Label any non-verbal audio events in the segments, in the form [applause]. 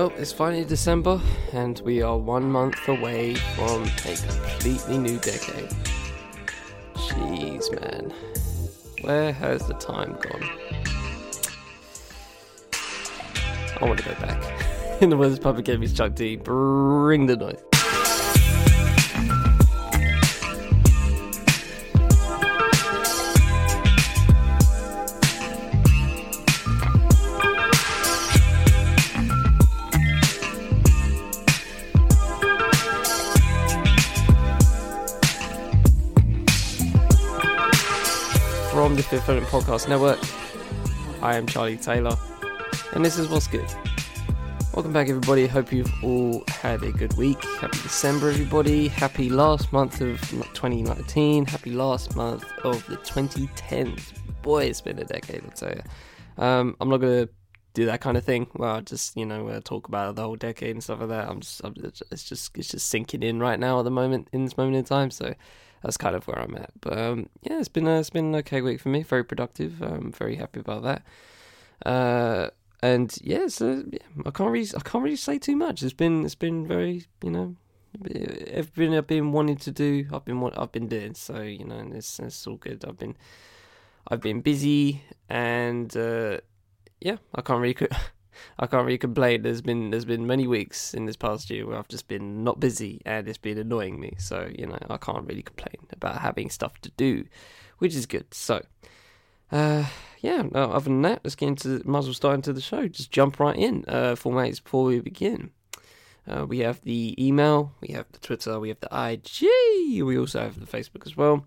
Well, it's finally December, and we are one month away from a completely new decade. Jeez, man. Where has the time gone? I want to go back. [laughs] In the words of Public Enemy's Chuck D, bring the noise. Fifth Podcast Network, I am Charlie Taylor, and this is What's Good. Welcome back, everybody. Hope you've all had a good week. Happy December, everybody. Happy last month of 2019. Happy last month of the 2010s. Boy, it's been a decade, I'll tell you. Um, I'm not going to do that kind of thing where I just, you know, talk about the whole decade and stuff like that. I'm just, I'm, it's just, it's just sinking in right now at the moment, in this moment in time. So, that's kind of where I'm at. But um, yeah, it's been a, it's been an okay week for me. Very productive. I'm very happy about that. Uh, and yeah, so yeah, I can't really I can't really say too much. It's been it's been very you know everything I've been wanting to do. I've been I've been doing. So you know, it's it's all good. I've been I've been busy and uh, yeah, I can't really. [laughs] I can't really complain. There's been there's been many weeks in this past year where I've just been not busy and it's been annoying me. So you know I can't really complain about having stuff to do, which is good. So, uh, yeah. No, other than that, let's get into might as well start into the show. Just jump right in. Uh, formats before we begin. Uh, we have the email, we have the Twitter, we have the IG, we also have the Facebook as well.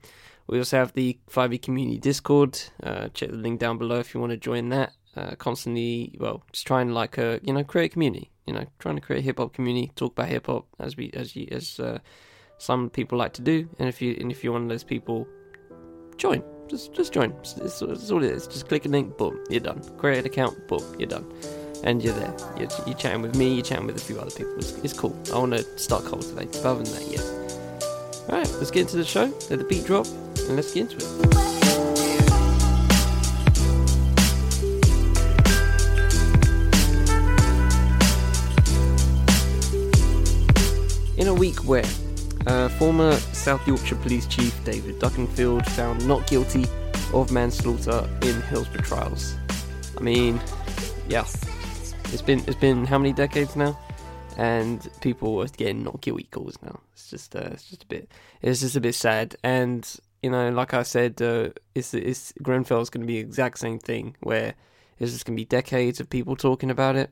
We also have the 5e Community Discord. Uh, check the link down below if you want to join that uh, constantly, well, just trying to like uh, you know create a community. You know, trying to create a hip hop community, talk about hip hop as we as you as uh, some people like to do. And if you and if you're one of those people, join. Just just join. It's, it's, it's all it is. Just click a link, boom, you're done. Create an account, boom, you're done. And you're there. You're, you're chatting with me. You're chatting with a few other people. It's, it's cool. I want to start cultivating. But other than that, yeah. All right, let's get into the show. Let the beat drop, and let's get into it. In a week where uh, former South Yorkshire Police Chief David Duckenfield found not guilty of manslaughter in Hillsborough trials. I mean, yeah, it's been it's been how many decades now, and people are getting not guilty calls now. It's just uh, it's just a bit it's just a bit sad, and you know, like I said, uh, it's it's Grenfell's going to be the exact same thing where it's just going to be decades of people talking about it.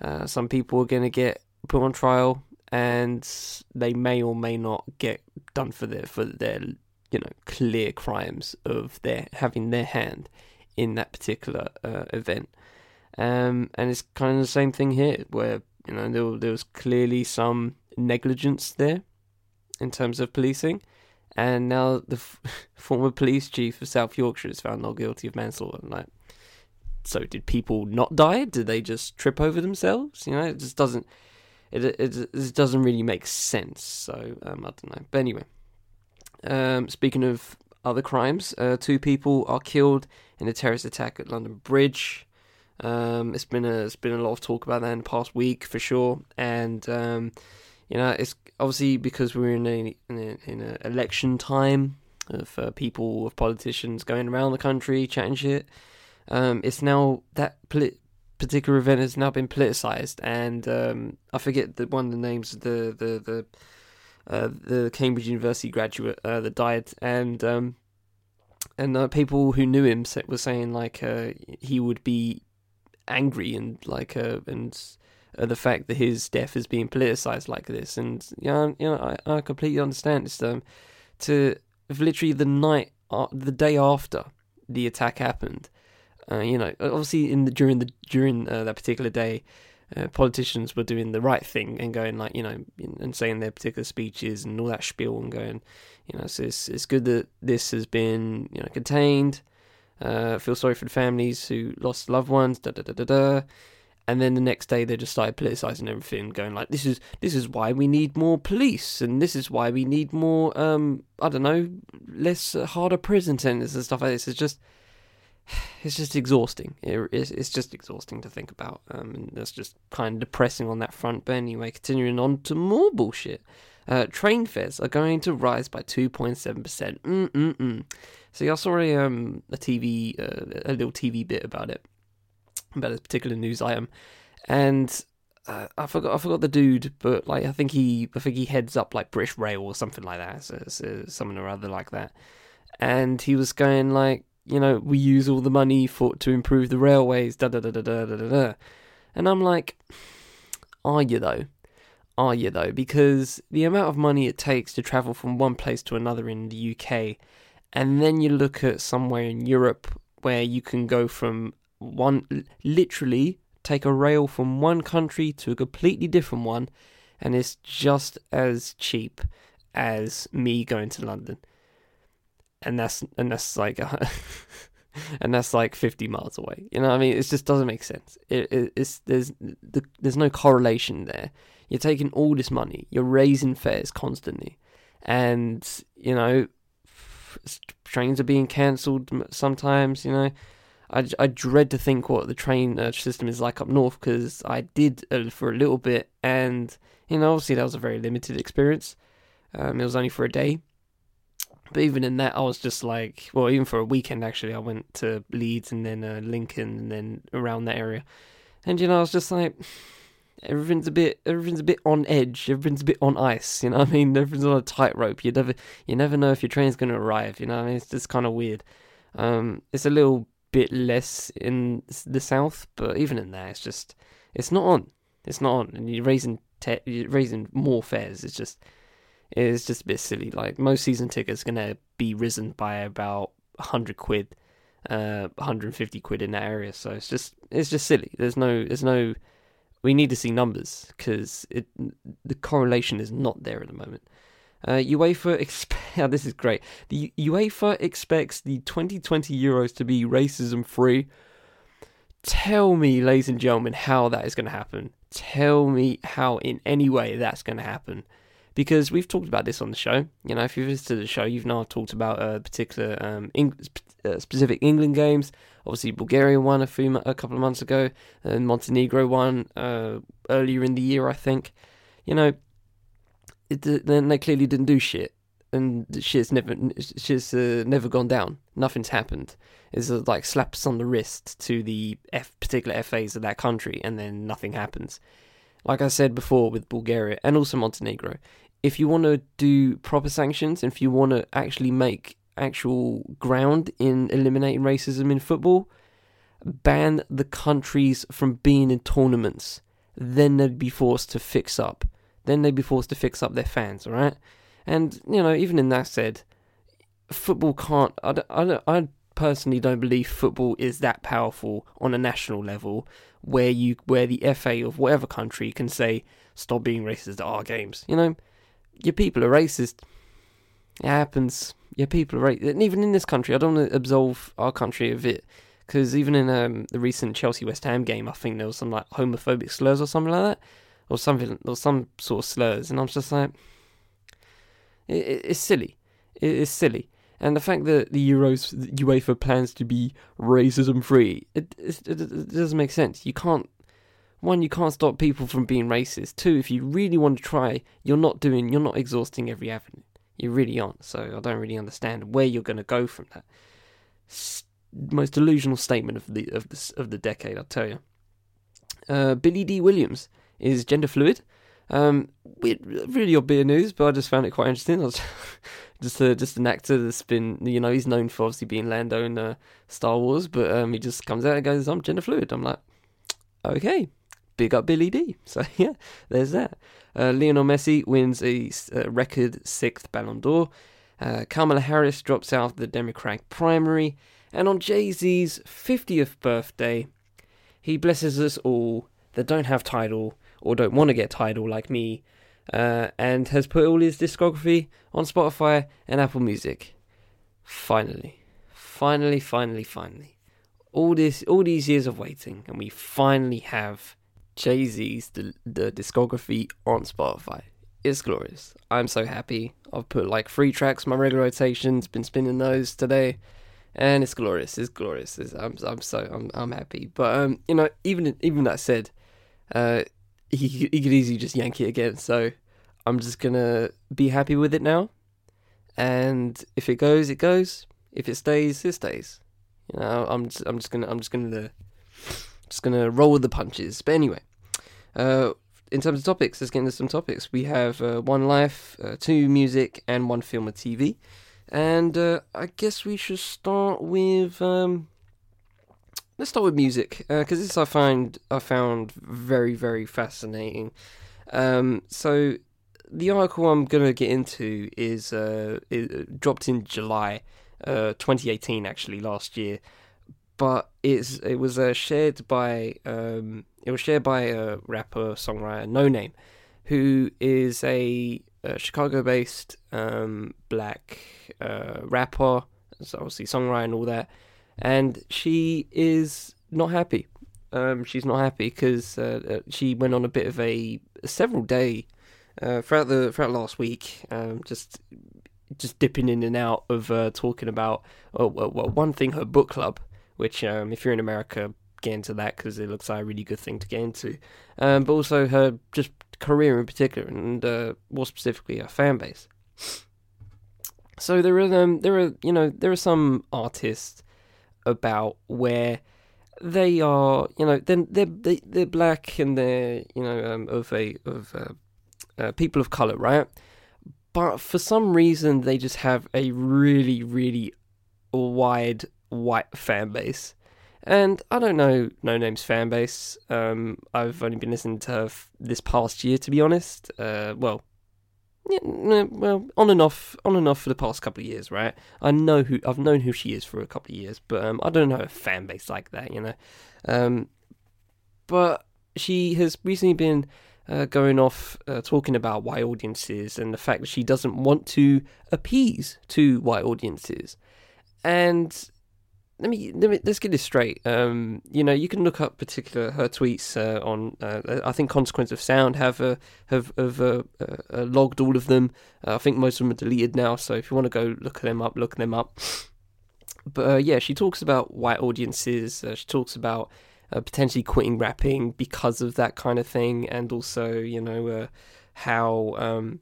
Uh, some people are going to get put on trial and they may or may not get done for their for their you know clear crimes of their having their hand in that particular uh, event. Um, and it's kind of the same thing here, where you know there, there was clearly some negligence there in terms of policing, and now the f- [laughs] former police chief of South Yorkshire is found not guilty of manslaughter. Like, so did people not die? Did they just trip over themselves? You know, it just doesn't it, it, it doesn't really make sense. So um, I don't know. But anyway, um, speaking of other crimes, uh, two people are killed in a terrorist attack at London Bridge. Um, it's been a it's been a lot of talk about that in the past week for sure, and um, you know it's obviously because we're in a in a, in a election time of uh, people of politicians going around the country chatting shit. Um, it's now that particular event has now been politicized, and um, I forget the one of the names of the the the uh, the Cambridge University graduate uh, that died, and um, and uh, people who knew him were saying like uh, he would be angry and like uh, and uh, the fact that his death is being politicized like this, and know, you know I, I completely understand this. Um, to literally the night, the day after the attack happened, uh, you know, obviously in the, during the during uh, that particular day, uh, politicians were doing the right thing and going like you know and saying their particular speeches and all that spiel and going, you know, so it's it's good that this has been you know contained. Uh, feel sorry for the families who lost loved ones. Da da da da da. And then the next day they just started politicizing everything, going like, "This is this is why we need more police, and this is why we need more, um, I don't know, less uh, harder prison sentences and stuff like this." It's just [sighs] it's just exhausting. It, it's, it's just exhausting to think about. Um, and that's just kind of depressing on that front. But anyway, continuing on to more bullshit. Uh, train fares are going to rise by 2.7%. Mm-mm-mm. So I saw a, um, a TV, uh, a little TV bit about it, about a particular news item. And uh, I forgot I forgot the dude, but like I think he I think he heads up like British Rail or something like that, so, so something or other like that. And he was going like, you know, we use all the money for to improve the railways, da da da da da da da. And I'm like, are you though? Are you though? Because the amount of money it takes to travel from one place to another in the UK, and then you look at somewhere in Europe where you can go from one, literally take a rail from one country to a completely different one, and it's just as cheap as me going to London and that's and that's like [laughs] and that's like 50 miles away. You know i mean? It just doesn't make sense. It, it, it's there's the, there's no correlation there. You're taking all this money you're raising fares constantly and you know trains are being cancelled sometimes you know. I, I dread to think what the train uh, system is like up north because I did uh, for a little bit and you know obviously that was a very limited experience. Um, it was only for a day but even in that, I was just like, well, even for a weekend, actually, I went to Leeds and then uh, Lincoln and then around that area. And, you know, I was just like, everything's a bit, everything's a bit on edge. Everything's a bit on ice. You know I mean? Everything's on a tightrope. You never, you never know if your train's going to arrive. You know I mean? It's just kind of weird. Um, it's a little bit less in the south, but even in there, it's just, it's not on. It's not on. And you're raising, te- you're raising more fares. It's just, it's just a bit silly. Like most season tickets gonna be risen by about hundred quid, uh, 150 quid in that area. So it's just it's just silly. There's no there's no. We need to see numbers because it the correlation is not there at the moment. Uh, UEFA exp- [laughs] this is great. The UEFA expects the 2020 Euros to be racism free. Tell me, ladies and gentlemen, how that is going to happen. Tell me how, in any way, that's going to happen because we've talked about this on the show. You know, if you've visited the show, you've now talked about a particular um, Eng- uh, specific England games. Obviously, Bulgaria won a few a couple of months ago, and Montenegro won uh, earlier in the year, I think. You know, it, then they clearly didn't do shit, and shit's never shit's uh, never gone down. Nothing's happened. It's uh, like slaps on the wrist to the F particular FAs of that country, and then nothing happens. Like I said before with Bulgaria and also Montenegro, if you want to do proper sanctions, if you want to actually make actual ground in eliminating racism in football, ban the countries from being in tournaments. Then they'd be forced to fix up. Then they'd be forced to fix up their fans, all right? And, you know, even in that said, football can't. I, I, I personally don't believe football is that powerful on a national level where you where the FA of whatever country can say stop being racist at our games. You know, your people are racist. It happens. Your people are racist. And even in this country, I don't want to absolve our country of it. Because even in um, the recent Chelsea West Ham game, I think there was some like homophobic slurs or something like that, or something, or some sort of slurs, and I'm just like, it, it, it's silly. It, it's silly, and the fact that the Euros the UEFA plans to be racism free, it, doesn't make sense. You can't one, you can't stop people from being racist. Two, if you really want to try, you're not doing, you're not exhausting every avenue. You really aren't. So I don't really understand where you're going to go from that. most delusional statement of the of the of the decade, I'll tell you. Uh, Billy Dee Williams is gender fluid. Um, weird, really odd bit news, but I just found it quite interesting. [laughs] Just a, just an actor that's been, you know, he's known for obviously being Lando in uh, Star Wars, but um, he just comes out and goes, "I'm gender fluid." I'm like, okay, big up Billy Dee. So [laughs] yeah, there's that. Uh, Lionel Messi wins a uh, record sixth Ballon d'Or. Uh, Kamala Harris drops out of the Democratic primary. And on Jay Z's 50th birthday, he blesses us all that don't have Tidal or don't want to get Tidal like me, uh, and has put all his discography on Spotify and Apple Music. Finally, finally, finally, finally. All this, all these years of waiting, and we finally have Jay Z's the, the discography on Spotify. It's glorious. I'm so happy. I've put like three tracks, my regular rotations, been spinning those today. and it's glorious. It's glorious. It's, I'm I'm so I'm I'm happy. But um, you know, even even that said, uh, he he could easily just yank it again. So I'm just gonna be happy with it now. And if it goes, it goes. If it stays, it stays. You know, I'm just I'm just gonna I'm just gonna just gonna roll with the punches. But anyway, uh, in terms of topics, let's get into some topics. We have uh, one life, uh, two music, and one film or TV. And uh, I guess we should start with um, let's start with music because this I find I found very very fascinating. Um, so the article I'm gonna get into is, uh, it dropped in July, uh, 2018 actually last year, but it's it was uh, shared by um, it was shared by a rapper songwriter Noname, who is a uh, Chicago-based um, black uh, rapper, so obviously songwriter and all that, and she is not happy. Um, she's not happy because uh, uh, she went on a bit of a several day uh, throughout the throughout last week, um, just just dipping in and out of uh, talking about well, one thing her book club, which um, if you're in America, get into that because it looks like a really good thing to get into, um, but also her just career in particular, and uh, more specifically her fan base. So there are um, there are you know there are some artists about where they are you know then they're, they're they're black and they're you know um, of a of uh, uh, people of color right but for some reason they just have a really really wide white fan base and I don't know Noname's fan base. Um, I've only been listening to her f- this past year, to be honest. Uh, well, yeah, well, on and off, on and off for the past couple of years, right? I know who I've known who she is for a couple of years, but um, I don't know a fan base like that, you know. Um, but she has recently been uh, going off uh, talking about white audiences and the fact that she doesn't want to appease to white audiences, and let me, let me let's get this straight. Um, you know, you can look up particular her tweets uh, on. Uh, I think Consequence of Sound have uh, have have uh, uh, logged all of them. Uh, I think most of them are deleted now. So if you want to go look them up, look them up. But yeah, she talks about white audiences. she talks about potentially quitting rapping because of that kind of thing, and also you know how um,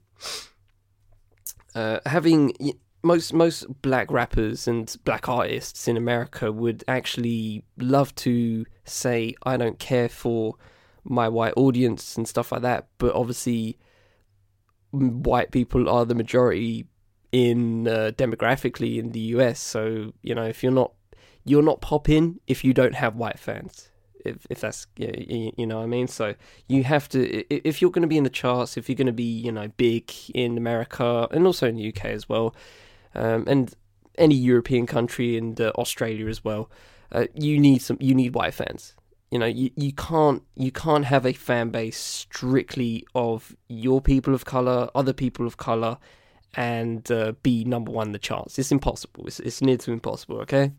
having most most black rappers and black artists in America would actually love to say I don't care for my white audience and stuff like that, but obviously white people are the majority in uh, demographically in the US. So you know if you're not you're not popping if you don't have white fans. If, if that's you, know what I mean, so you have to if you're going to be in the charts, if you're going to be you know big in America and also in the UK as well, um, and any European country and uh, Australia as well. Uh, you need some. You need white fans. You know, you, you can't you can't have a fan base strictly of your people of color, other people of color, and uh, be number one in the charts. It's impossible. It's, it's near to impossible. Okay,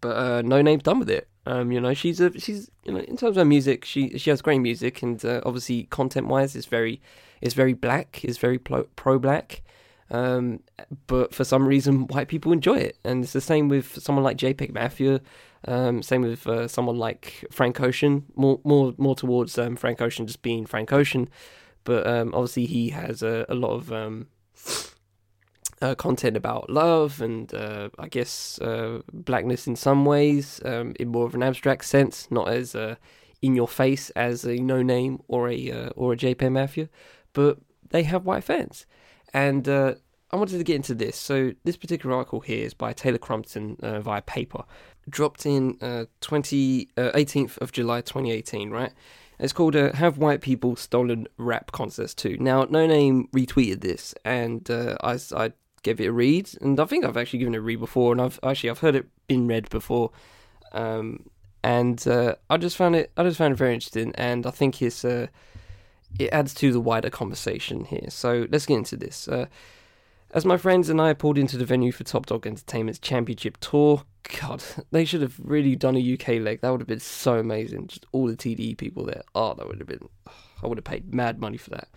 but uh, Noname done with it. Um, you know, she's a she's you know in terms of music, she she has great music, and uh, obviously content wise, it's very it's very black, it's very pro black. Um, but for some reason, white people enjoy it, and it's the same with someone like JPEG Mafia. Um, same with uh, someone like Frank Ocean. More, more, more towards um, Frank Ocean just being Frank Ocean, but um, obviously he has a, a lot of um, uh, content about love and uh, I guess uh, blackness in some ways, um, in more of an abstract sense, not as uh, in your face as a Noname or a uh, or a JPEG Mafia, but they have white fans. And uh, I wanted to get into this. So this particular article here is by Taylor Crumpton uh, via paper, dropped in uh, 20, 18th uh, of July 2018, right? It's called uh, "Have White People Stolen Rap Concerts Too?" Now, Noname retweeted this, and uh, I, I gave it a read, and I think I've actually given it a read before, and I've actually I've heard it been read before, um, and uh, I just found it I just found it very interesting, and I think it's uh, it adds to the wider conversation here. So let's get into this. Uh, as my friends and I pulled into the venue for Top Dog Entertainment's championship tour, God, [laughs] they should have really done a UK leg. That would have been so amazing. Just all the TDE people there. Oh, that would have been. [sighs] I would have paid mad money for that.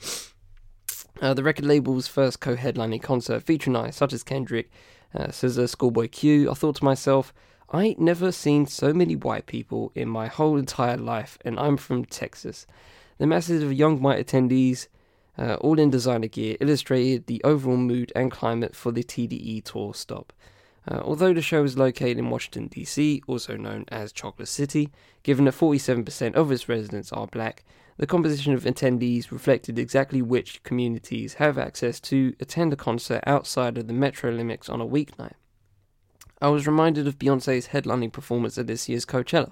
Uh, the record label's first co-headlining concert featuring artists such as Kendrick, Uh, a schoolboy Q. I thought to myself, I ain't never seen so many white people in my whole entire life, and I'm from Texas. The masses of young white attendees, uh, all in designer gear, illustrated the overall mood and climate for the TDE tour stop. Uh, although the show is located in Washington, D.C., also known as Chocolate City, given that 47% of its residents are black, the composition of attendees reflected exactly which communities have access to attend a concert outside of the metro limits on a weeknight. I was reminded of Beyonce's headlining performance at this year's Coachella,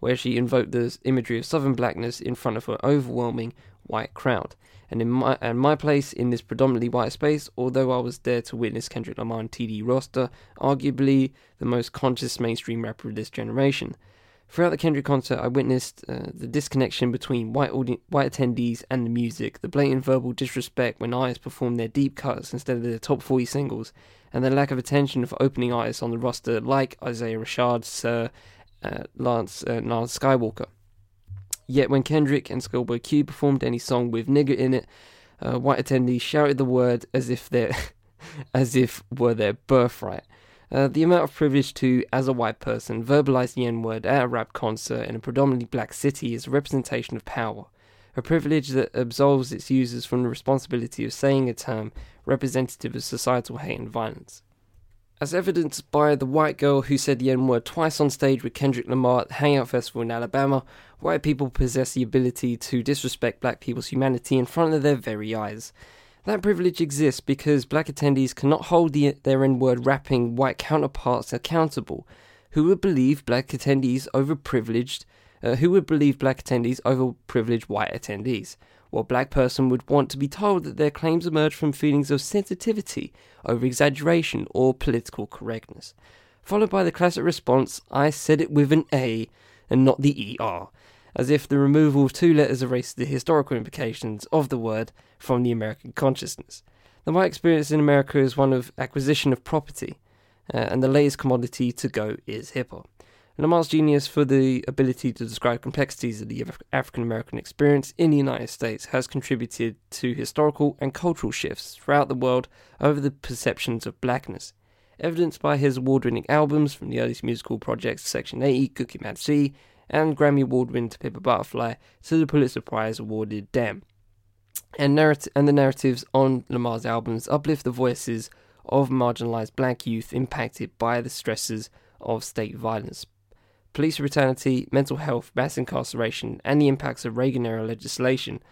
where she invoked the imagery of southern blackness in front of an overwhelming white crowd. And in my and my place in this predominantly white space, although I was there to witness Kendrick Lamar and TD Roster, arguably the most conscious mainstream rapper of this generation. Throughout the Kendrick concert, I witnessed uh, the disconnection between white audi- white attendees and the music, the blatant verbal disrespect when artists performed their deep cuts instead of their top 40 singles, and the lack of attention for opening artists on the roster like Isaiah Rashad, Sir, uh, Lance, uh, Lance Skywalker. Yet when Kendrick and Schoolboy Q performed any song with nigger in it, uh, white attendees shouted the word as if they [laughs] as if were their birthright. Uh, the amount of privilege to, as a white person, verbalize the N word at a rap concert in a predominantly black city is a representation of power, a privilege that absolves its users from the responsibility of saying a term representative of societal hate and violence as evidenced by the white girl who said the N word twice on stage with Kendrick Lamar at the Hangout Festival in Alabama, white people possess the ability to disrespect black people's humanity in front of their very eyes. That privilege exists because black attendees cannot hold the, their N word rapping white counterparts accountable, who would believe black attendees over privileged, uh, who would believe black attendees over privileged white attendees. What black person would want to be told that their claims emerge from feelings of sensitivity over exaggeration or political correctness? Followed by the classic response, I said it with an A and not the ER, as if the removal of two letters erased the historical implications of the word from the American consciousness. The white experience in America is one of acquisition of property, uh, and the latest commodity to go is hip hop. Lamar's genius for the ability to describe complexities of the African American experience in the United States has contributed to historical and cultural shifts throughout the world over the perceptions of blackness, evidenced by his award winning albums from the earliest musical projects Section 80, Cookie Man C, and Grammy Award winner To Butterfly to the Pulitzer Prize awarded Damn. And, narrat- and the narratives on Lamar's albums uplift the voices of marginalized black youth impacted by the stresses of state violence, police brutality, mental health, mass incarceration, and the impacts of Reagan era legislation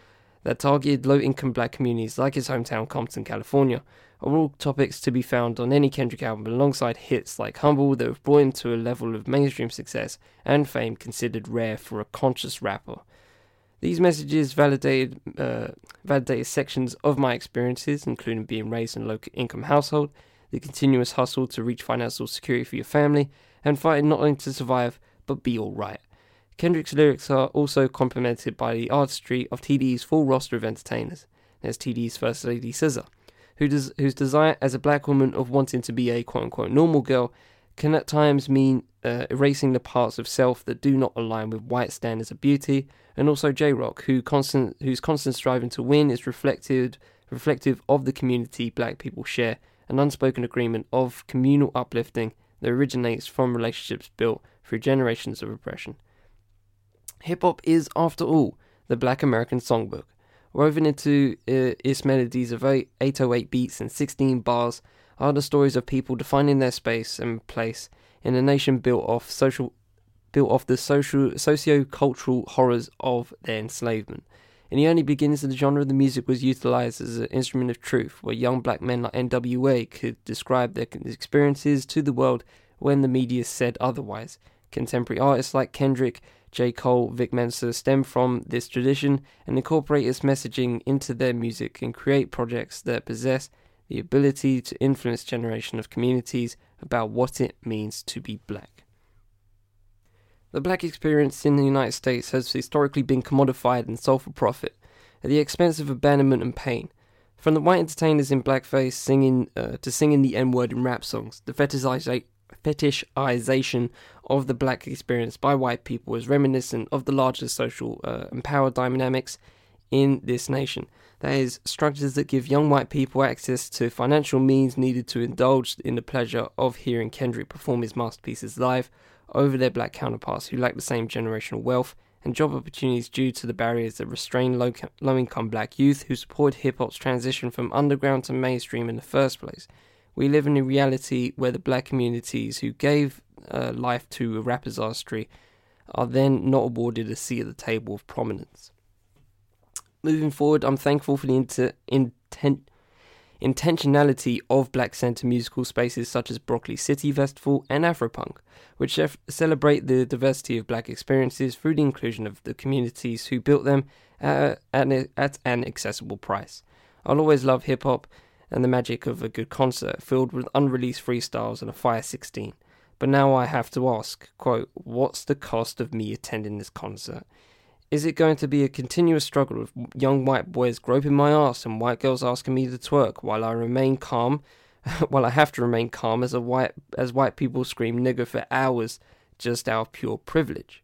that targeted low income black communities like his hometown Compton, California, are all topics to be found on any Kendrick album alongside hits like Humble that have brought him to a level of mainstream success and fame considered rare for a conscious rapper. These messages validated, uh, validated sections of my experiences, including being raised in a low income household, the continuous hustle to reach financial security for your family, and fighting not only to survive but be alright. Kendrick's lyrics are also complemented by the artistry of TD's full roster of entertainers. There's TD's First Lady SZA, who does, whose desire as a black woman of wanting to be a quote unquote normal girl can at times mean uh, erasing the parts of self that do not align with white standards of beauty, and also Jay Rock, who constant, whose constant striving to win is reflected, reflective of the community black people share, an unspoken agreement of communal uplifting that originates from relationships built through generations of oppression. Hip hop is, after all, the black American songbook. Woven into uh, its melodies of 808 beats and 16 bars are the stories of people defining their space and place in a nation built off social built off the social socio-cultural horrors of their enslavement. In the early beginnings of the genre, the music was utilized as an instrument of truth, where young black men like NWA could describe their experiences to the world when the media said otherwise. Contemporary artists like Kendrick, J. Cole, Vic Mensa stem from this tradition and incorporate its messaging into their music and create projects that possess the ability to influence generation of communities about what it means to be black. The black experience in the United States has historically been commodified and sold for profit, at the expense of abandonment and pain. From the white entertainers in blackface singing uh, to singing the N word in rap songs, the fetishization fetishization of the black experience by white people is reminiscent of the larger social uh, and power dynamics in this nation. That is, structures that give young white people access to financial means needed to indulge in the pleasure of hearing Kendrick perform his masterpieces live over their black counterparts who lack the same generational wealth and job opportunities due to the barriers that restrain low, low income black youth who support hip hop's transition from underground to mainstream in the first place. We live in a reality where the black communities who gave uh, life to a rapper's artistry are then not awarded a seat at the table of prominence. Moving forward, I'm thankful for the inter- intent intentionality of black centre musical spaces such as Broccoli City Festival and Afropunk, which celebrate the diversity of black experiences through the inclusion of the communities who built them at an, at an accessible price. I'll always love hip hop and the magic of a good concert filled with unreleased freestyles and a Fire 16. But now I have to ask, quote, what's the cost of me attending this concert? Is it going to be a continuous struggle with young white boys groping my ass and white girls asking me to twerk while I remain calm, [laughs] while I have to remain calm as a white as white people scream nigger for hours just out of pure privilege?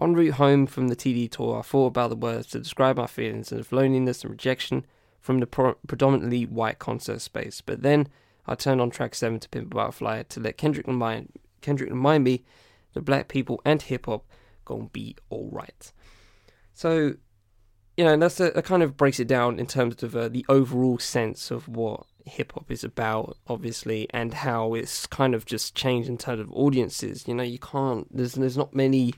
En route home from the TD tour, I thought about the words to describe my feelings of loneliness and rejection from the pro- predominantly white concert space. But then I turned on track 7 to Pimp a Butterfly to let Kendrick remind, Kendrick remind me that black people and hip hop gonna be alright. So, you know, that's a, a, kind of breaks it down in terms of uh, the overall sense of what hip hop is about, obviously, and how it's kind of just changed in terms of audiences. You know, you can't. There's there's not many.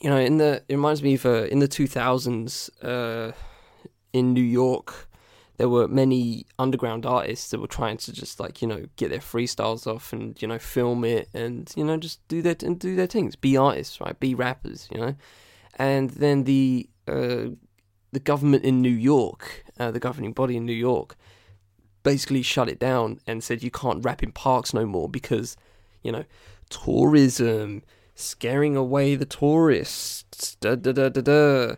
You know, in the it reminds me of uh, in the two thousands uh, in New York, there were many underground artists that were trying to just like you know get their freestyles off and you know film it and you know just do their and do their things, be artists, right? Be rappers, you know and then the uh, the government in New York, uh, the governing body in New York, basically shut it down and said you can't rap in parks no more because you know tourism scaring away the tourists. Da da da da da.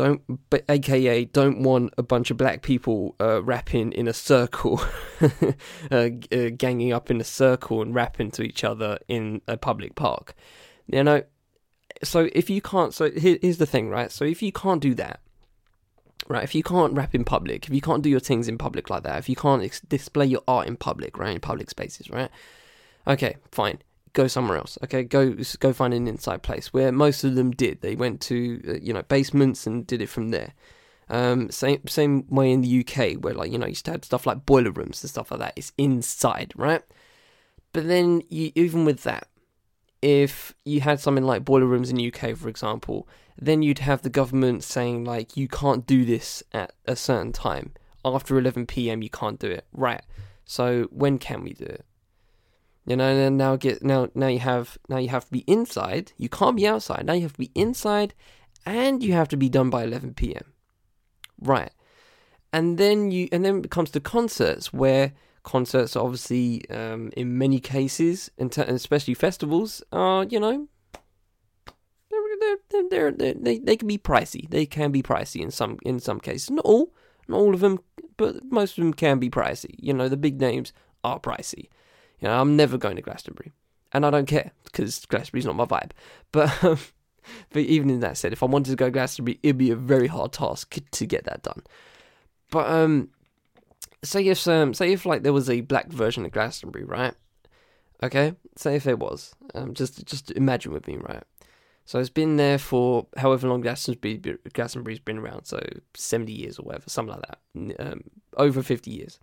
Don't, aka, don't want a bunch of black people uh, rapping in a circle, [laughs] uh, uh, ganging up in a circle and rapping to each other in a public park. You know, so if you can't, so here, here's the thing, right? So if you can't do that, right? If you can't rap in public, if you can't do your things in public like that, if you can't ex- display your art in public, right, in public spaces, right? Okay, fine. Go somewhere else. Okay, go go find an inside place where most of them did. They went to uh, you know basements and did it from there. Um, same same way in the UK where like you know you used to have stuff like boiler rooms and stuff like that. It's inside, right? But then you, even with that, if you had something like boiler rooms in the UK, for example, then you'd have the government saying like you can't do this at a certain time. After 11 p.m. you can't do it. Right. So when can we do it? You know, and now get now now you have now you have to be inside. You can't be outside. Now you have to be inside, and you have to be done by 11 p.m. Right. And then you and then it comes to concerts where concerts, obviously, um, in many cases, and especially festivals, are you know, they're, they're, they're, they they can be pricey. They can be pricey in some in some cases. Not all, not all of them, but most of them can be pricey. You know, the big names are pricey. You know, I'm never going to Glastonbury, and I don't care because Glastonbury's not my vibe. But um, [laughs] but even in that said, if I wanted to go to Glastonbury, it'd be a very hard task to get that done. But um, say if um, say if like there was a black version of Glastonbury, right? Okay, say if there was. Um, just just imagine with me, right? So it's been there for however long Glastonbury, Glastonbury's been around, so 70 years or whatever, something like that. Um, over 50 years.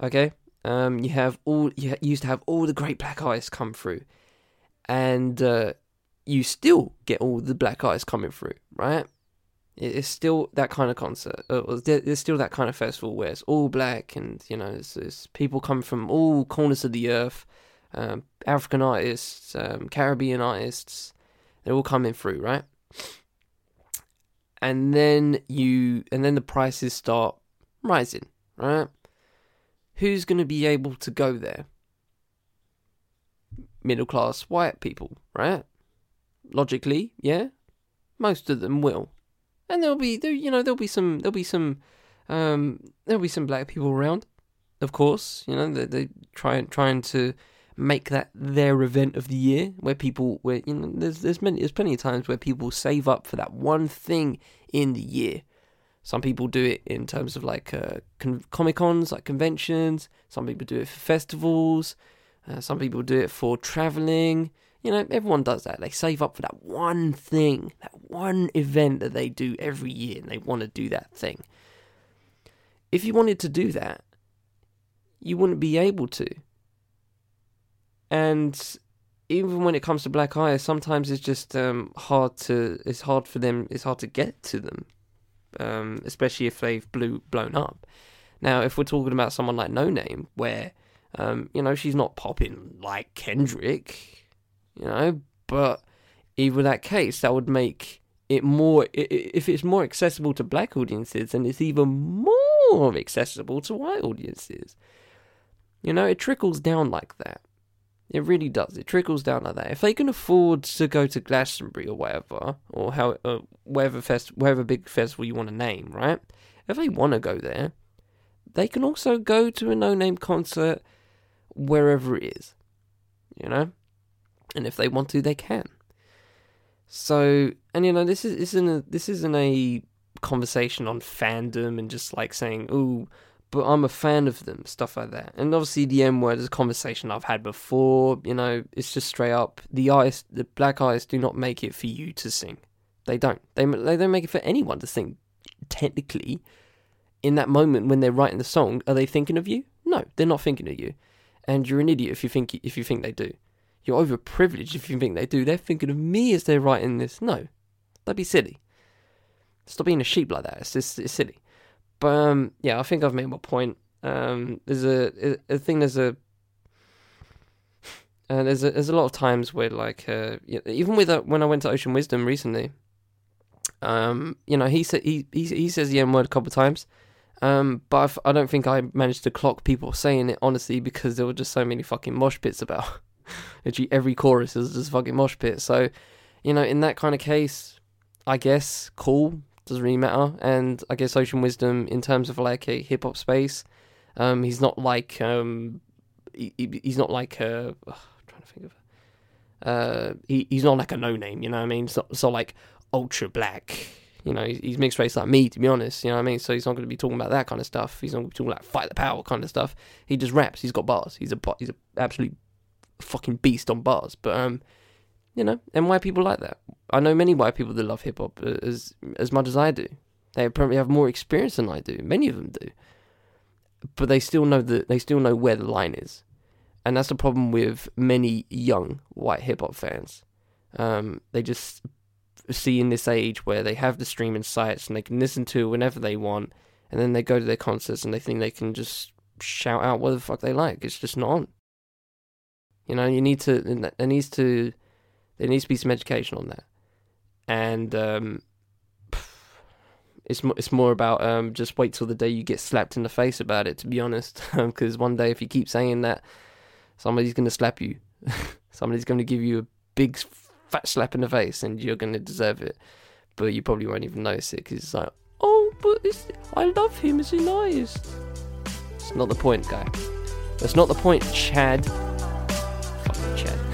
Okay? Um, you have all, you used to have all the great black artists come through. And uh, you still get all the black artists coming through, right? it's still that kind of concert. There's still that kind of festival where it's all black and you know, it's, it's people come from all corners of the earth. Um, African artists, um, Caribbean artists, they're all coming through, right? And then you, and then the prices start rising, right? Who's going to be able to go there? Middle class white people, right? Logically, yeah, most of them will and there'll be there, you know there'll be some there'll be some um, there'll be some black people around, of course. You know they they trying trying to make that their event of the year, where people, where you know, there's there's many, there's plenty of times where people save up for that one thing in the year. Some people do it in terms of like uh, con- comic cons, like conventions. Some people do it for festivals. Uh, some people do it for traveling. You know, everyone does that. They save up for that one thing, that one event that they do every year, and they want to do that thing. If you wanted to do that, you wouldn't be able to. And even when it comes to Black Eyes, sometimes it's just um, hard to. It's hard for them. It's hard to get to them, um, especially if they've blew, blown up. Now, if we're talking about someone like Noname, where um, you know she's not popping like Kendrick, you know, but even that case, that would make it more. If it's more accessible to black audiences, then it's even more accessible to white audiences. You know, it trickles down like that. It really does. It trickles down like that. If they can afford to go to Glastonbury or whatever, or how uh, whatever fest, whatever big festival you want to name, right? If they want to go there, they can also go to a Noname concert wherever it is, you know. And if they want to, they can. So, and you know, this is isn't a, this isn't a conversation on fandom and just like saying, "Oh, but I'm a fan of them, stuff like that. And obviously, the M word is a conversation I've had before. You know, it's just straight up the eyes, the black eyes do not make it for you to sing. They don't. They they don't make it for anyone to sing. Technically, in that moment when they're writing the song, are they thinking of you? No, they're not thinking of you. And you're an idiot if you think if you think they do. You're overprivileged if you think they do. They're thinking of me as they're writing this. No, that'd be silly. Stop being a sheep like that. It's just it's silly. But um, yeah, I think I've made my point. Um, there's a, a, thing. There's a uh, there's a there's a lot of times where like uh, even with uh, when I went to Ocean Wisdom recently, um, you know he said he, he he says the N word a couple of times, um, but I've, I do not think I managed to clock people saying it honestly because there were just so many fucking mosh pits about. [laughs] Literally every chorus is just fucking mosh pit. So, you know, in that kind of case, I guess cool doesn't really matter. And I guess Ocean Wisdom, in terms of like a hip hop space, um, he's not like um, he, he's not like a. I'm trying to think of. Uh, he, he's not like a Noname, you know what I mean? So, not, like ultra black, you know. He's mixed race like me, to be honest, you know what I mean? So he's not going to be talking about that kind of stuff. He's not going to be talking like fight the power kind of stuff. He just raps. He's got bars. He's a he's a absolute fucking beast on bars. But um, you know, and white people like that. I know many white people that love hip hop uh, as as much as I do. They probably have more experience than I do. Many of them do, but they still know that they still know where the line is, and that's the problem with many young white hip hop fans. Um, they just see in this age where they have the streaming sites and they can listen to whenever they want, and then they go to their concerts and they think they can just shout out what the fuck they like. It's just not on. You know, you need to. There needs to there needs to be some education on that, and um, it's it's more about um, just wait till the day you get slapped in the face about it. To be honest, [laughs] because one day if you keep saying that, somebody's going to slap you. [laughs] somebody's going to give you a big fat slap in the face, and you're going to deserve it. But you probably won't even notice it because it's like, oh, but I love him. Is he nice? It's not the point, guy. That's not the point, Chad. Fucking Chad.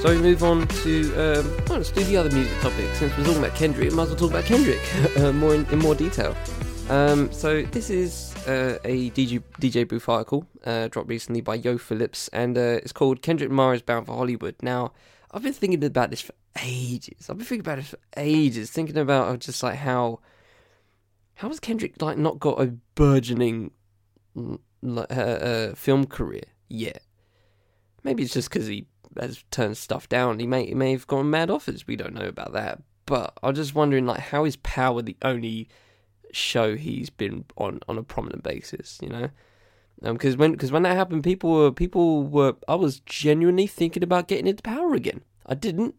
So we move on to um, well, let's do the other music topic. Since we're talking about Kendrick, might as well talk about Kendrick [laughs] uh, more in, in, more detail. Um, so this is uh, a DJ DJ Booth article uh, dropped recently by Yoh Phillips, and uh, it's called Kendrick Lamar is bound for Hollywood. Now I've been thinking about this for ages. I've been thinking about it for ages, thinking about just like how how has Kendrick like not got a burgeoning uh, film career yet? Maybe it's just because he has turned stuff down. He may he may have gone mad offers. We don't know about that. But I'm just wondering, like, how is Power the only show he's been on on a prominent basis? You know, because um, when because when that happened, people were people were. I was genuinely thinking about getting into Power again. I didn't,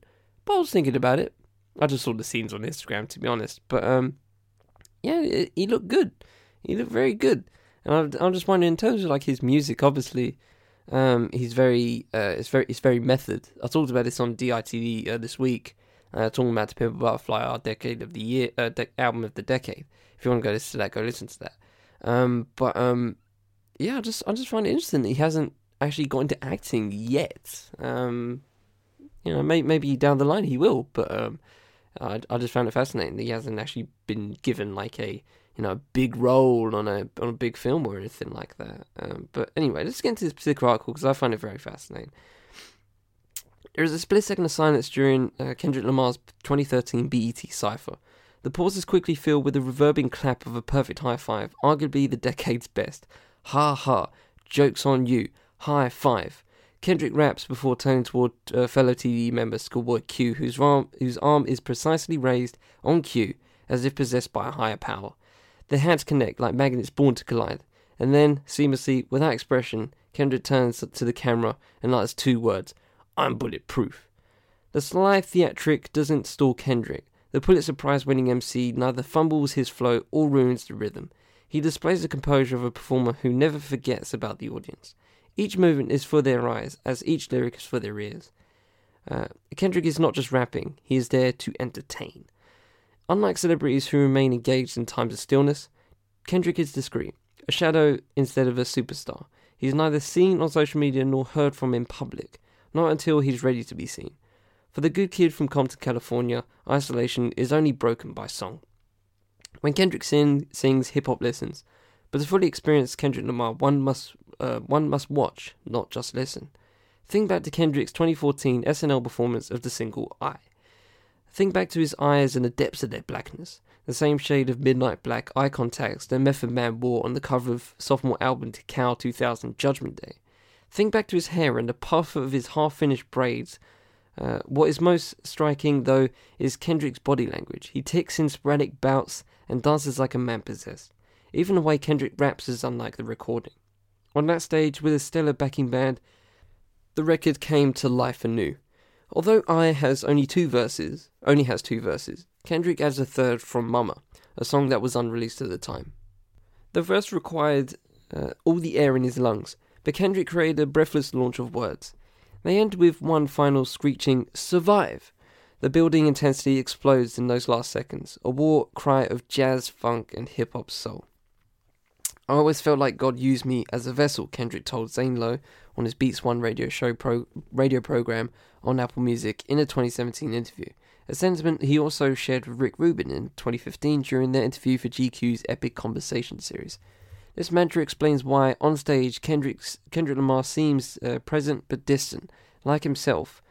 but I was thinking about it. I just saw the scenes on Instagram, to be honest. But um, yeah, he looked good. He looked very good. And I'm, I'm just wondering, in terms of like his music, obviously, um, he's very, uh, it's very, it's very method. I talked about this on DITV uh, this week. uh, talking about the Pimp a Butterfly, our decade of the year, uh, de- album of the decade. If you want to go listen to that, go listen to that. Um, but um, yeah, I just I just find it interesting that he hasn't actually got into acting yet. Um, you know, may, maybe down the line he will, but um, I, I just found it fascinating that he hasn't actually been given like a you know a big role on a on a big film or anything like that. Um, but anyway, let's get into this particular article because I find it very fascinating. There is a split second of silence during uh, Kendrick Lamar's 2013 BET Cypher. The pause is quickly filled with a reverbing clap of a perfect high five, arguably the decade's best. Ha ha, joke's on you, high five. Kendrick raps before turning toward uh, fellow TDE member Schoolboy Q, whose arm, whose arm is precisely raised on Q as if possessed by a higher power. Their hands connect like magnets born to collide, and then, seamlessly, without expression, Kendrick turns to the camera and utters two words I'm bulletproof. The sly theatric doesn't stall Kendrick. The Pulitzer Prize winning MC neither fumbles his flow or ruins the rhythm. He displays the composure of a performer who never forgets about the audience. Each movement is for their eyes, as each lyric is for their ears. Uh, Kendrick is not just rapping, he is there to entertain. Unlike celebrities who remain engaged in times of stillness, Kendrick is discreet, a shadow instead of a superstar. He is neither seen on social media nor heard from in public, not until he's ready to be seen. For the good kid from Compton, California, isolation is only broken by song. When Kendrick sing, sings, hip hop listens, but to fully experience Kendrick Lamar, one must uh, one must watch, not just listen. Think back to Kendrick's 2014 SNL performance of the single I. Think back to his eyes and the depths of their blackness, the same shade of midnight black eye contacts that Method Man wore on the cover of sophomore album Tical 2000 Judgment Day. Think back to his hair and the puff of his half finished braids. Uh, what is most striking, though, is Kendrick's body language. He ticks in sporadic bouts and dances like a man possessed. Even the way Kendrick raps is unlike the recording. On that stage, with a stellar backing band, the record came to life anew. Although I has only two verses, only has two verses, Kendrick adds a third from Mama, a song that was unreleased at the time. The verse required uh, all the air in his lungs, but Kendrick created a breathless launch of words. They end with one final screeching survive. The building intensity explodes in those last seconds, a war cry of jazz, funk, and hip hop soul. I always felt like God used me as a vessel, Kendrick told Zane Lowe on his Beats One radio show pro- radio program on Apple Music in a 2017 interview. A sentiment he also shared with Rick Rubin in 2015 during their interview for GQ's Epic Conversation series. This mantra explains why, on stage, Kendrick's, Kendrick Lamar seems uh, present but distant, like himself,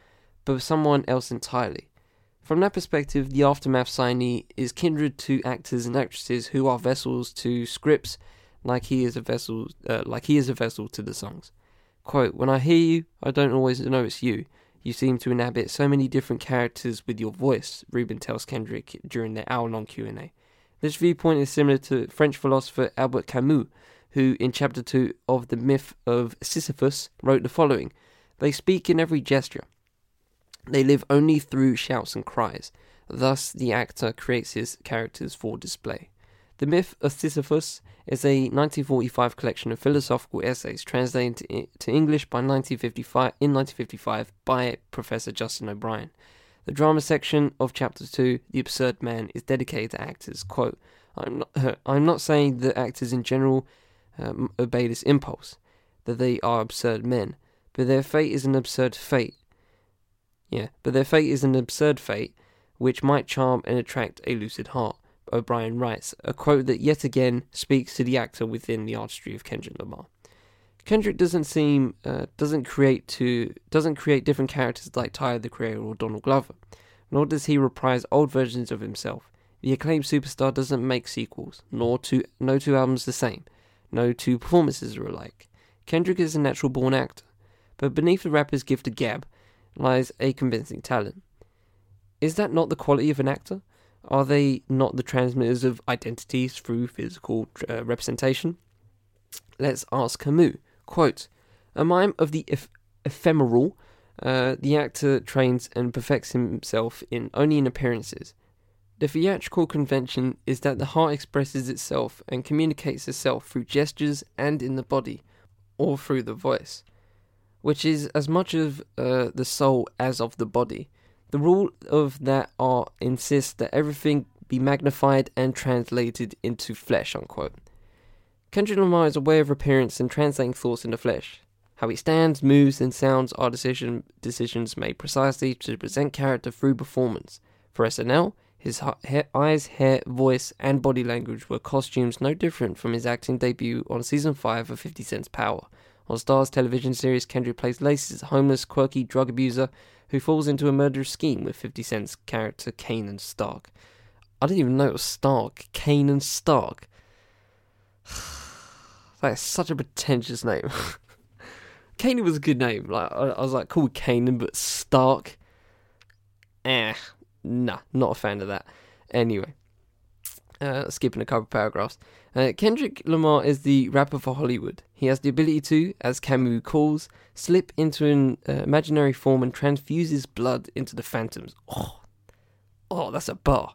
but with someone else entirely. From that perspective, the Aftermath signee is kindred to actors and actresses who are vessels to scripts like he is a vessel, uh, like he is a vessel to the songs. Quote, when I hear you, I don't always know it's you. You seem to inhabit so many different characters with your voice, Rubin tells Kendrick during their hour-long Q&A. This viewpoint is similar to French philosopher Albert Camus, who in chapter 2 of The Myth of Sisyphus wrote the following They speak in every gesture. They live only through shouts and cries. Thus, the actor creates his characters for display. The Myth of Sisyphus is a 1945 collection of philosophical essays translated to English by 1955 in 1955 by Professor Justin O'Brien. The drama section of chapter 2, The Absurd Man, is dedicated to actors. Quote, I'm not, [laughs] I'm not saying that actors in general um, obey this impulse, that they are absurd men, but their fate is an absurd fate. Yeah, but their fate is an absurd fate which might charm and attract a lucid heart. O'Brien writes, a quote that yet again speaks to the actor within the artistry of Kendrick Lamar. Kendrick doesn't seem uh, doesn't create to doesn't create different characters like Tyler the Creator or Donald Glover, nor does he reprise old versions of himself. The acclaimed superstar doesn't make sequels, nor two no two albums the same, no two performances are alike. Kendrick is a natural born actor, but beneath the rapper's gift of gab lies a convincing talent. Is that not the quality of an actor? Are they not the transmitters of identities through physical uh, representation? Let's ask Camus. Quote, a mime of the eph- ephemeral, uh, the actor trains and perfects himself in only in appearances. The theatrical convention is that the heart expresses itself and communicates itself through gestures and in the body, or through the voice, which is as much of uh, the soul as of the body. The rule of that art insists that everything be magnified and translated into flesh, unquote. Kendrick Lamar is a way of appearance and translating thoughts into flesh. How he stands, moves, and sounds are decision, decisions made precisely to present character through performance. For SNL, his eyes, hair, voice, and body language were costumes no different from his acting debut on season 5 of 50 Cent's Power. On Starz television series, Kendrick plays Laces homeless, quirky drug abuser who falls into a murderous scheme with 50 Cent's character Kanan Stark. I didn't even know it was Stark. Kanan Stark. [sighs] that is such a pretentious name. [laughs] Kanan was a good name. Like I, I was like, cool Kanan, but Stark. Eh, nah, not a fan of that. Anyway, uh, skipping a couple paragraphs. Uh, Kendrick Lamar is the rapper for Hollywood. He has the ability to, as Camus calls, slip into an uh, imaginary form and transfuse his blood into the phantoms. Oh, oh, that's a bar.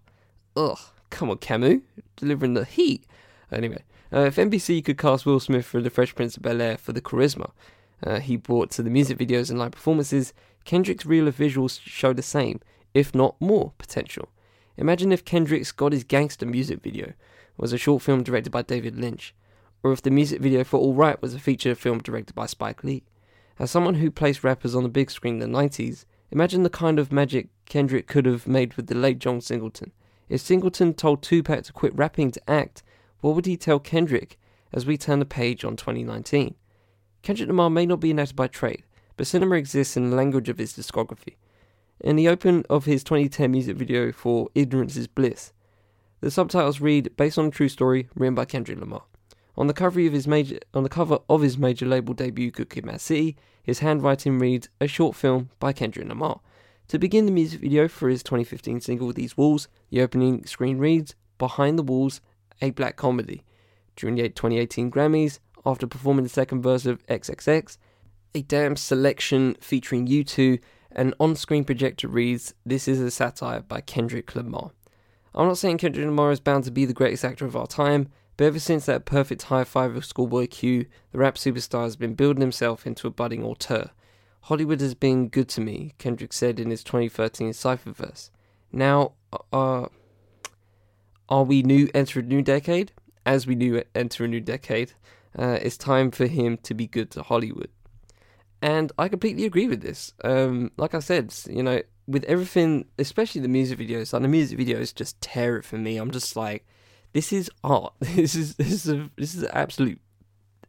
Ugh, come on, Camus, delivering the heat. Anyway, uh, if NBC could cast Will Smith for The Fresh Prince of Bel Air for the charisma uh, he brought to the music videos and live performances, Kendrick's reel of visuals show the same, if not more, potential. Imagine if Kendrick's God is Gangster music video was a short film directed by David Lynch, or if the music video for All Right was a feature film directed by Spike Lee. As someone who placed rappers on the big screen in the 90s, imagine the kind of magic Kendrick could have made with the late John Singleton. If Singleton told Tupac to quit rapping to act, what would he tell Kendrick as we turn the page on 2019? Kendrick Lamar may not be an actor by trade, but cinema exists in the language of his discography. In the open of his 2010 music video for Ignorance is Bliss, the subtitles read based on a true story written by Kendrick Lamar. On the cover of his major on the cover of his major label debut Good Kid Mad City, his handwriting reads a short film by Kendrick Lamar. To begin the music video for his 2015 single These Walls, the opening screen reads Behind the Walls, a black comedy. During the 2018 Grammys, after performing the second verse of XXX, a damn selection featuring U2 and on screen projector reads, This is a satire by Kendrick Lamar. I'm not saying Kendrick Lamar is bound to be the greatest actor of our time, but ever since that perfect high five of Schoolboy Q, the rap superstar has been building himself into a budding auteur. Hollywood has been good to me, Kendrick said in his 2013 Cypher verse. Now, uh, are we new enter a new decade? As we new enter a new decade, uh, it's time for him to be good to Hollywood. And I completely agree with this. Um, like I said, you know, with everything, especially the music videos, like the music videos just tear it for me. I'm just like, this is art. [laughs] This is this is a, this is an absolute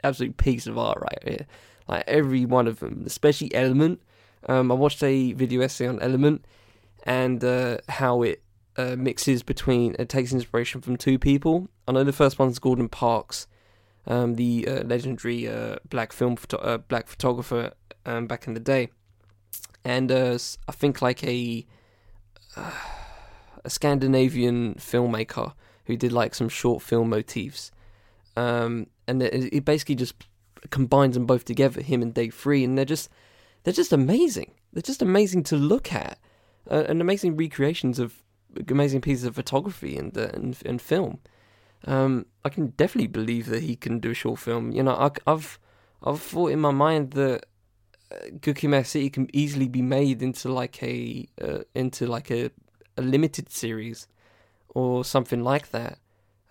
absolute piece of art right here. Like every one of them, especially Element. Um, I watched a video essay on Element and uh, how it uh, mixes between it takes inspiration from two people. I know the first one's Gordon Parks, um, the uh, legendary uh, black film photo- uh, black photographer um, back in the day, and uh, I think like a uh, a Scandinavian filmmaker who did like some short film motifs, um, and it, it, basically just combines them both together, him and Dave Free, and they're just they're just amazing. They're just amazing to look at, uh, and amazing recreations of amazing pieces of photography and uh, and, and film. Um, I can definitely believe that he can do a short film. You know, I, have I've thought in my mind that Mad City can easily be made into like a uh, into like a, a limited series or something like that.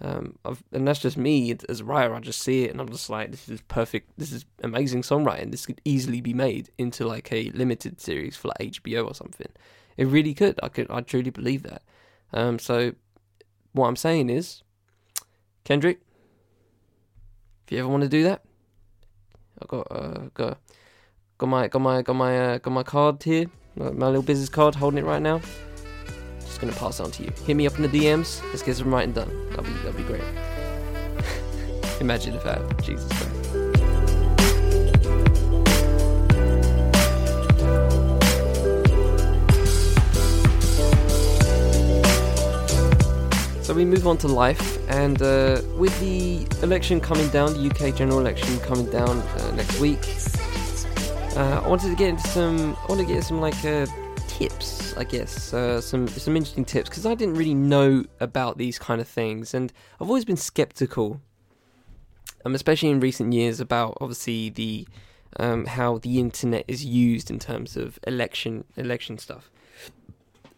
Um, and that's just me as a writer. I just see it and I'm just like, this is perfect. This is amazing songwriting. This could easily be made into like a limited series for like HBO or something. It really could. I could. I truly believe that. Um, so what I'm saying is, Kendrick, if you ever want to do that, I got uh, got got my got my got my uh, got my card here, my, little business card, holding it right now. Just gonna pass it on to you. Hit me up in the DMs. Let's get some writing done. That'll be that'll be great. [laughs] Imagine if that. Jesus Christ. So we move on to life, and uh, with the election coming down, the UK general election coming down uh, next week, uh, I wanted to get into some. I want to get some like uh, tips, I guess, uh, some some interesting tips because I didn't really know about these kind of things, and I've always been skeptical, um, especially in recent years, about obviously the um, how the internet is used in terms of election election stuff.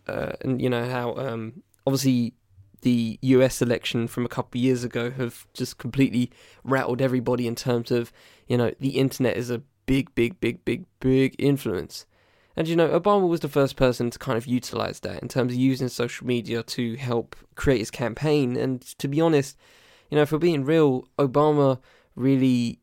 uh, and you know how um, obviously the US election from a couple of years ago have just completely rattled everybody in terms of you know the internet is a big, big, big, big, big influence. And you know, Obama was the first person to kind of utilize that in terms of using social media to help create his campaign. And to be honest, you know, if we're being real, Obama really,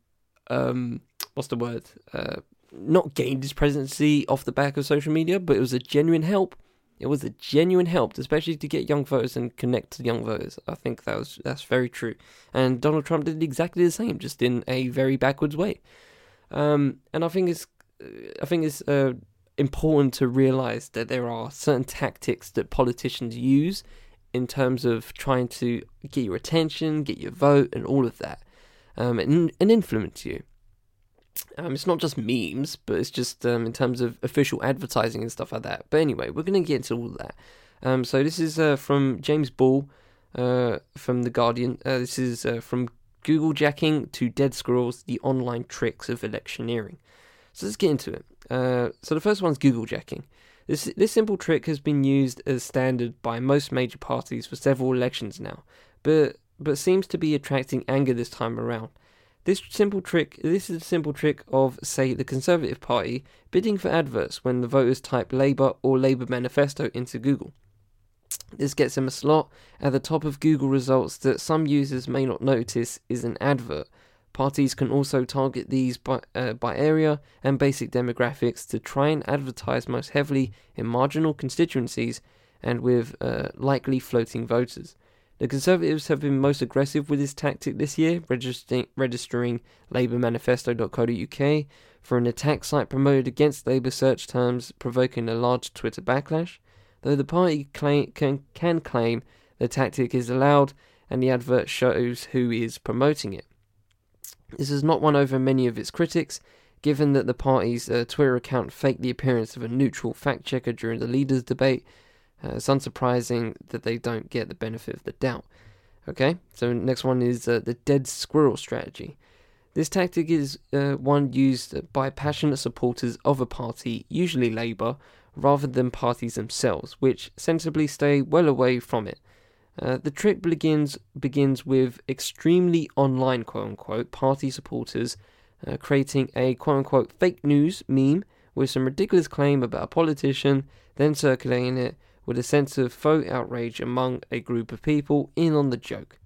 um, what's the word? Uh, not gained his presidency off the back of social media, but it was a genuine help. It was a genuine help, especially to get young voters and connect to young voters. I think that was that's very true. And Donald Trump did exactly the same, just in a very backwards way. Um, and I think it's I think it's uh, important to realize that there are certain tactics that politicians use in terms of trying to get your attention, get your vote, and all of that, um, and, and influence you. Um, it's not just memes, but it's just um, in terms of official advertising and stuff like that. But anyway, we're going to get into all of that. Um, so this is uh, from James Ball uh, from The Guardian. Uh, this is uh, from Google jacking to dead squirrels, the online tricks of electioneering. So let's get into it. Uh, so the first one's Google jacking. This this simple trick has been used as standard by most major parties for several elections now, but but seems to be attracting anger this time around. This simple trick this is a simple trick of say the Conservative Party bidding for adverts when the voters type Labour or Labour manifesto into Google. This gets them a slot at the top of Google results that some users may not notice is an advert Parties can also target these by, uh, by area and basic demographics to try and advertise most heavily in marginal constituencies and with uh, likely floating voters. The Conservatives have been most aggressive with this tactic this year, registering, registering labourmanifesto.co.uk for an attack site promoted against Labour search terms, provoking a large Twitter backlash. Though the party claim, can, can claim the tactic is allowed and the advert shows who is promoting it. This has not won over many of its critics, given that the party's uh, Twitter account faked the appearance of a neutral fact checker during the leaders' debate. Uh, it's unsurprising that they don't get the benefit of the doubt. Okay, so next one is uh, the dead squirrel strategy. This tactic is uh, one used by passionate supporters of a party, usually Labour, rather than parties themselves, which sensibly stay well away from it. Uh, the trick begins begins with extremely online quote unquote party supporters uh, creating a quote unquote fake news meme with some ridiculous claim about a politician, then circulating it with a sense of faux outrage among a group of people in on the joke.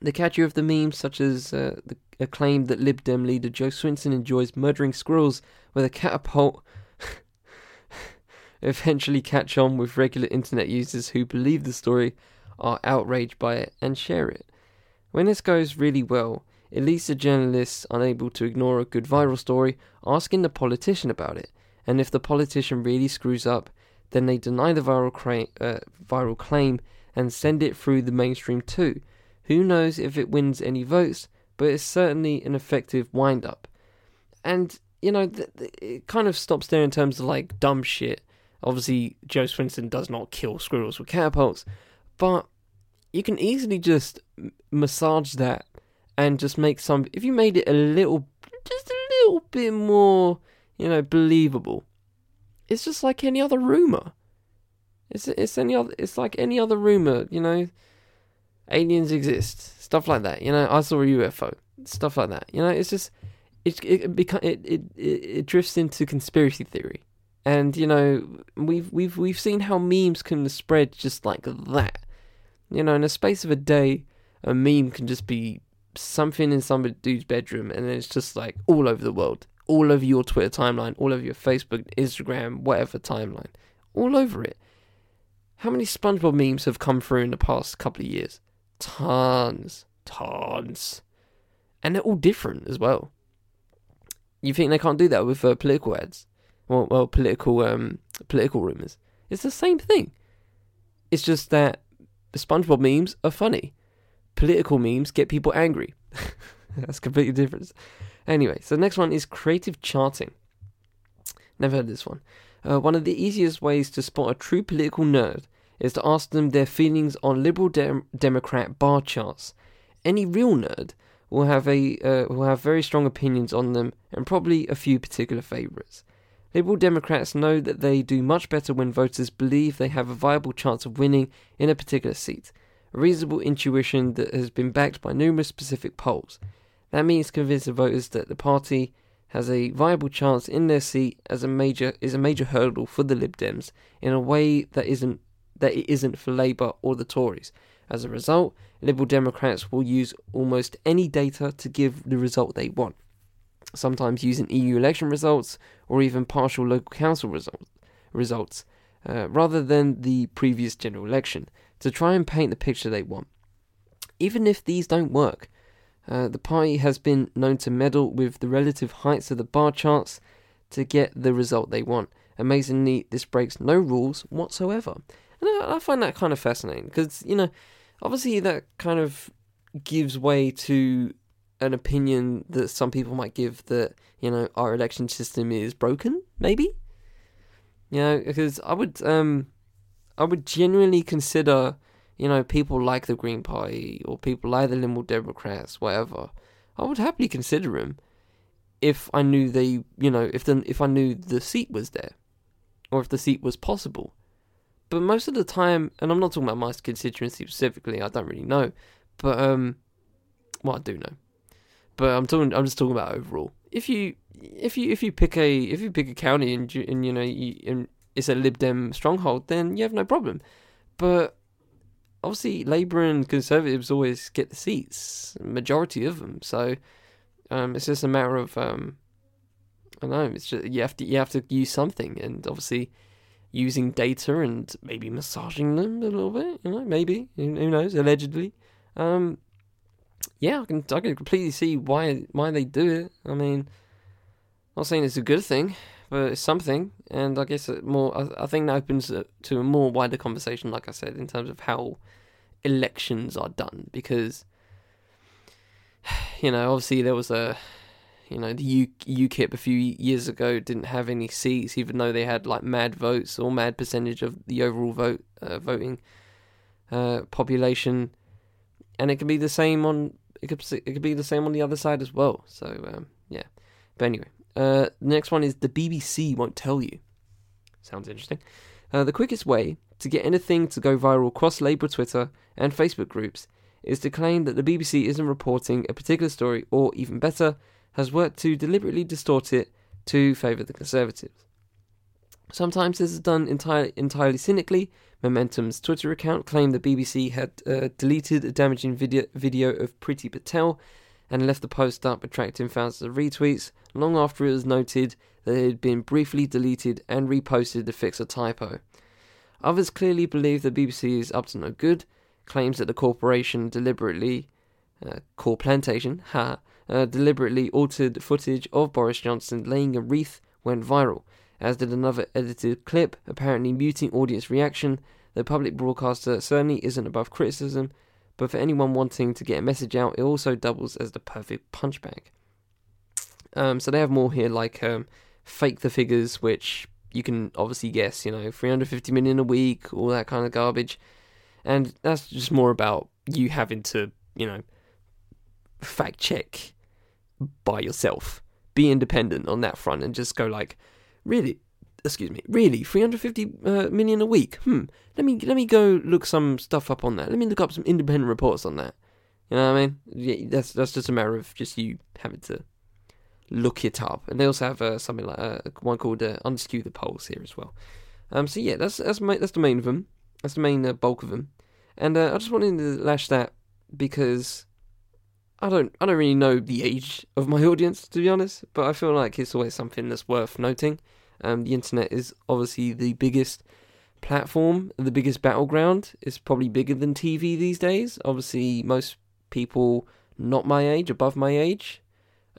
The catcher of the memes, such as uh, the, a claim that Lib Dem leader Jo Swinson enjoys murdering squirrels with a catapult, eventually catch on with regular internet users who believe the story, are outraged by it, and share it. When this goes really well, it leads to journalists unable to ignore a good viral story asking the politician about it, and if the politician really screws up, then they deny the viral, cra- uh, viral claim and send it through the mainstream too. Who knows if it wins any votes, but it's certainly an effective wind up. And, you know, th- th- it kind of stops there in terms of like dumb shit Obviously, Jo Swinson does not kill squirrels with catapults, but you can easily just massage that and just make some. If you made it a little, just a little bit more, you know, believable, it's just like any other rumor. It's it's any other. It's like any other rumor. You know, aliens exist, stuff like that. You know, I saw a UFO, stuff like that. You know, it's just it it it it, it, it drifts into conspiracy theory. And you know, we've we've we've seen how memes can spread just like that. You know, in a space of a day, a meme can just be something in some dude's bedroom, and then it's just like all over the world, all over your Twitter timeline, all over your Facebook, Instagram, whatever timeline, all over it. How many SpongeBob memes have come through in the past couple of years? Tons, tons, and they're all different as well. You think they can't do that with uh, political ads? Well, well political um, political rumors. It's the same thing. It's just that SpongeBob memes are funny. Political memes get people angry. [laughs] That's completely different. Anyway, so the next one is creative charting. Never heard this one. Uh, one of the easiest ways to spot a true political nerd is to ask them their feelings on Liberal Dem- Democrat bar charts. Any real nerd will have a uh, will have very strong opinions on them and probably a few particular favorites. Liberal Democrats know that they do much better when voters believe they have a viable chance of winning in a particular seat, a reasonable intuition that has been backed by numerous specific polls. That means convincing voters that the party has a viable chance in their seat as a major is a major hurdle for the Lib Dems in a way that isn't that it isn't for Labour or the Tories. As a result, Liberal Democrats will use almost any data to give the result they want sometimes using EU election results or even partial local council result, results, uh, rather than the previous general election, to try and paint the picture they want. Even if these don't work, uh, the party has been known to meddle with the relative heights of the bar charts to get the result they want. Amazingly, this breaks no rules whatsoever. And I, I find that kind of fascinating because, you know, obviously that kind of gives way to an opinion that some people might give that you know our election system is broken, maybe. You know, because I would um, I would genuinely consider you know people like the Green Party or people like the Liberal Democrats, whatever. I would happily consider them if I knew they, you know, if the if I knew the seat was there, or if the seat was possible. But most of the time, and I'm not talking about my constituency specifically, I don't really know. But um, well, I do know but I'm talking. I'm just talking about overall. If you if you if you pick a if you pick a county and you, and you know you, and it's a Lib Dem stronghold, then you have no problem. But obviously, Labour and Conservatives always get the seats, majority of them. So um, it's just a matter of um, I don't know. It's just you have to you have to use something, and obviously using data and maybe massaging them a little bit. You know, maybe who, knows? Allegedly. Um, yeah, I can I can completely see why why they do it. I mean, I'm not saying it's a good thing, but it's something, and I guess it more. I, I think that opens to a more wider conversation, like I said, in terms of how elections are done, because [sighs] you know, obviously there was a you know the U- UKIP a few years ago didn't have any seats, even though they had like mad votes or mad percentage of the overall vote uh, voting uh, population and it can be the same on it could it could be the same on the other side as well. So um, yeah, but anyway, uh, the next one is the BBC won't tell you. Sounds interesting. Uh, the quickest way to get anything to go viral across Labour Twitter and Facebook groups is to claim that the BBC isn't reporting a particular story, or even better, has worked to deliberately distort it to favour the Conservatives. Sometimes this is done entirely, entirely cynically. Momentum's Twitter account claimed the BBC had uh, deleted a damaging video, video of Priti Patel and left the post up, attracting thousands of retweets, long after it was noted that it had been briefly deleted and reposted to fix a typo. Others clearly believe the BBC is up to no good, claims that the corporation deliberately, uh, Core Plantation, ha, uh, deliberately altered footage of Boris Johnson laying a wreath went viral as did another edited clip, apparently muting audience reaction. The public broadcaster certainly isn't above criticism, but for anyone wanting to get a message out, it also doubles as the perfect punchbag. Um, so they have more here, like um, fake the figures, which you can obviously guess, you know, 350 million a week, all that kind of garbage. And that's just more about you having to, you know, fact check by yourself. Be independent on that front and just go like, Really? Excuse me. Really? 350 uh, million a week? Hmm. Let me let me go look some stuff up on that. Let me look up some independent reports on that. You know what I mean? Yeah, that's that's just a matter of just you having to look it up. And they also have uh, something like uh, one called uh, Unskew the Polls here as well. Um. So yeah, that's that's my, that's the main of them. That's the main uh, bulk of them. And uh, I just wanted to lash that because I don't I don't really know the age of my [laughs] audience to be honest, but I feel like it's always something that's worth noting. Um, the internet is obviously the biggest platform, the biggest battleground. It's probably bigger than TV these days. Obviously, most people not my age, above my age,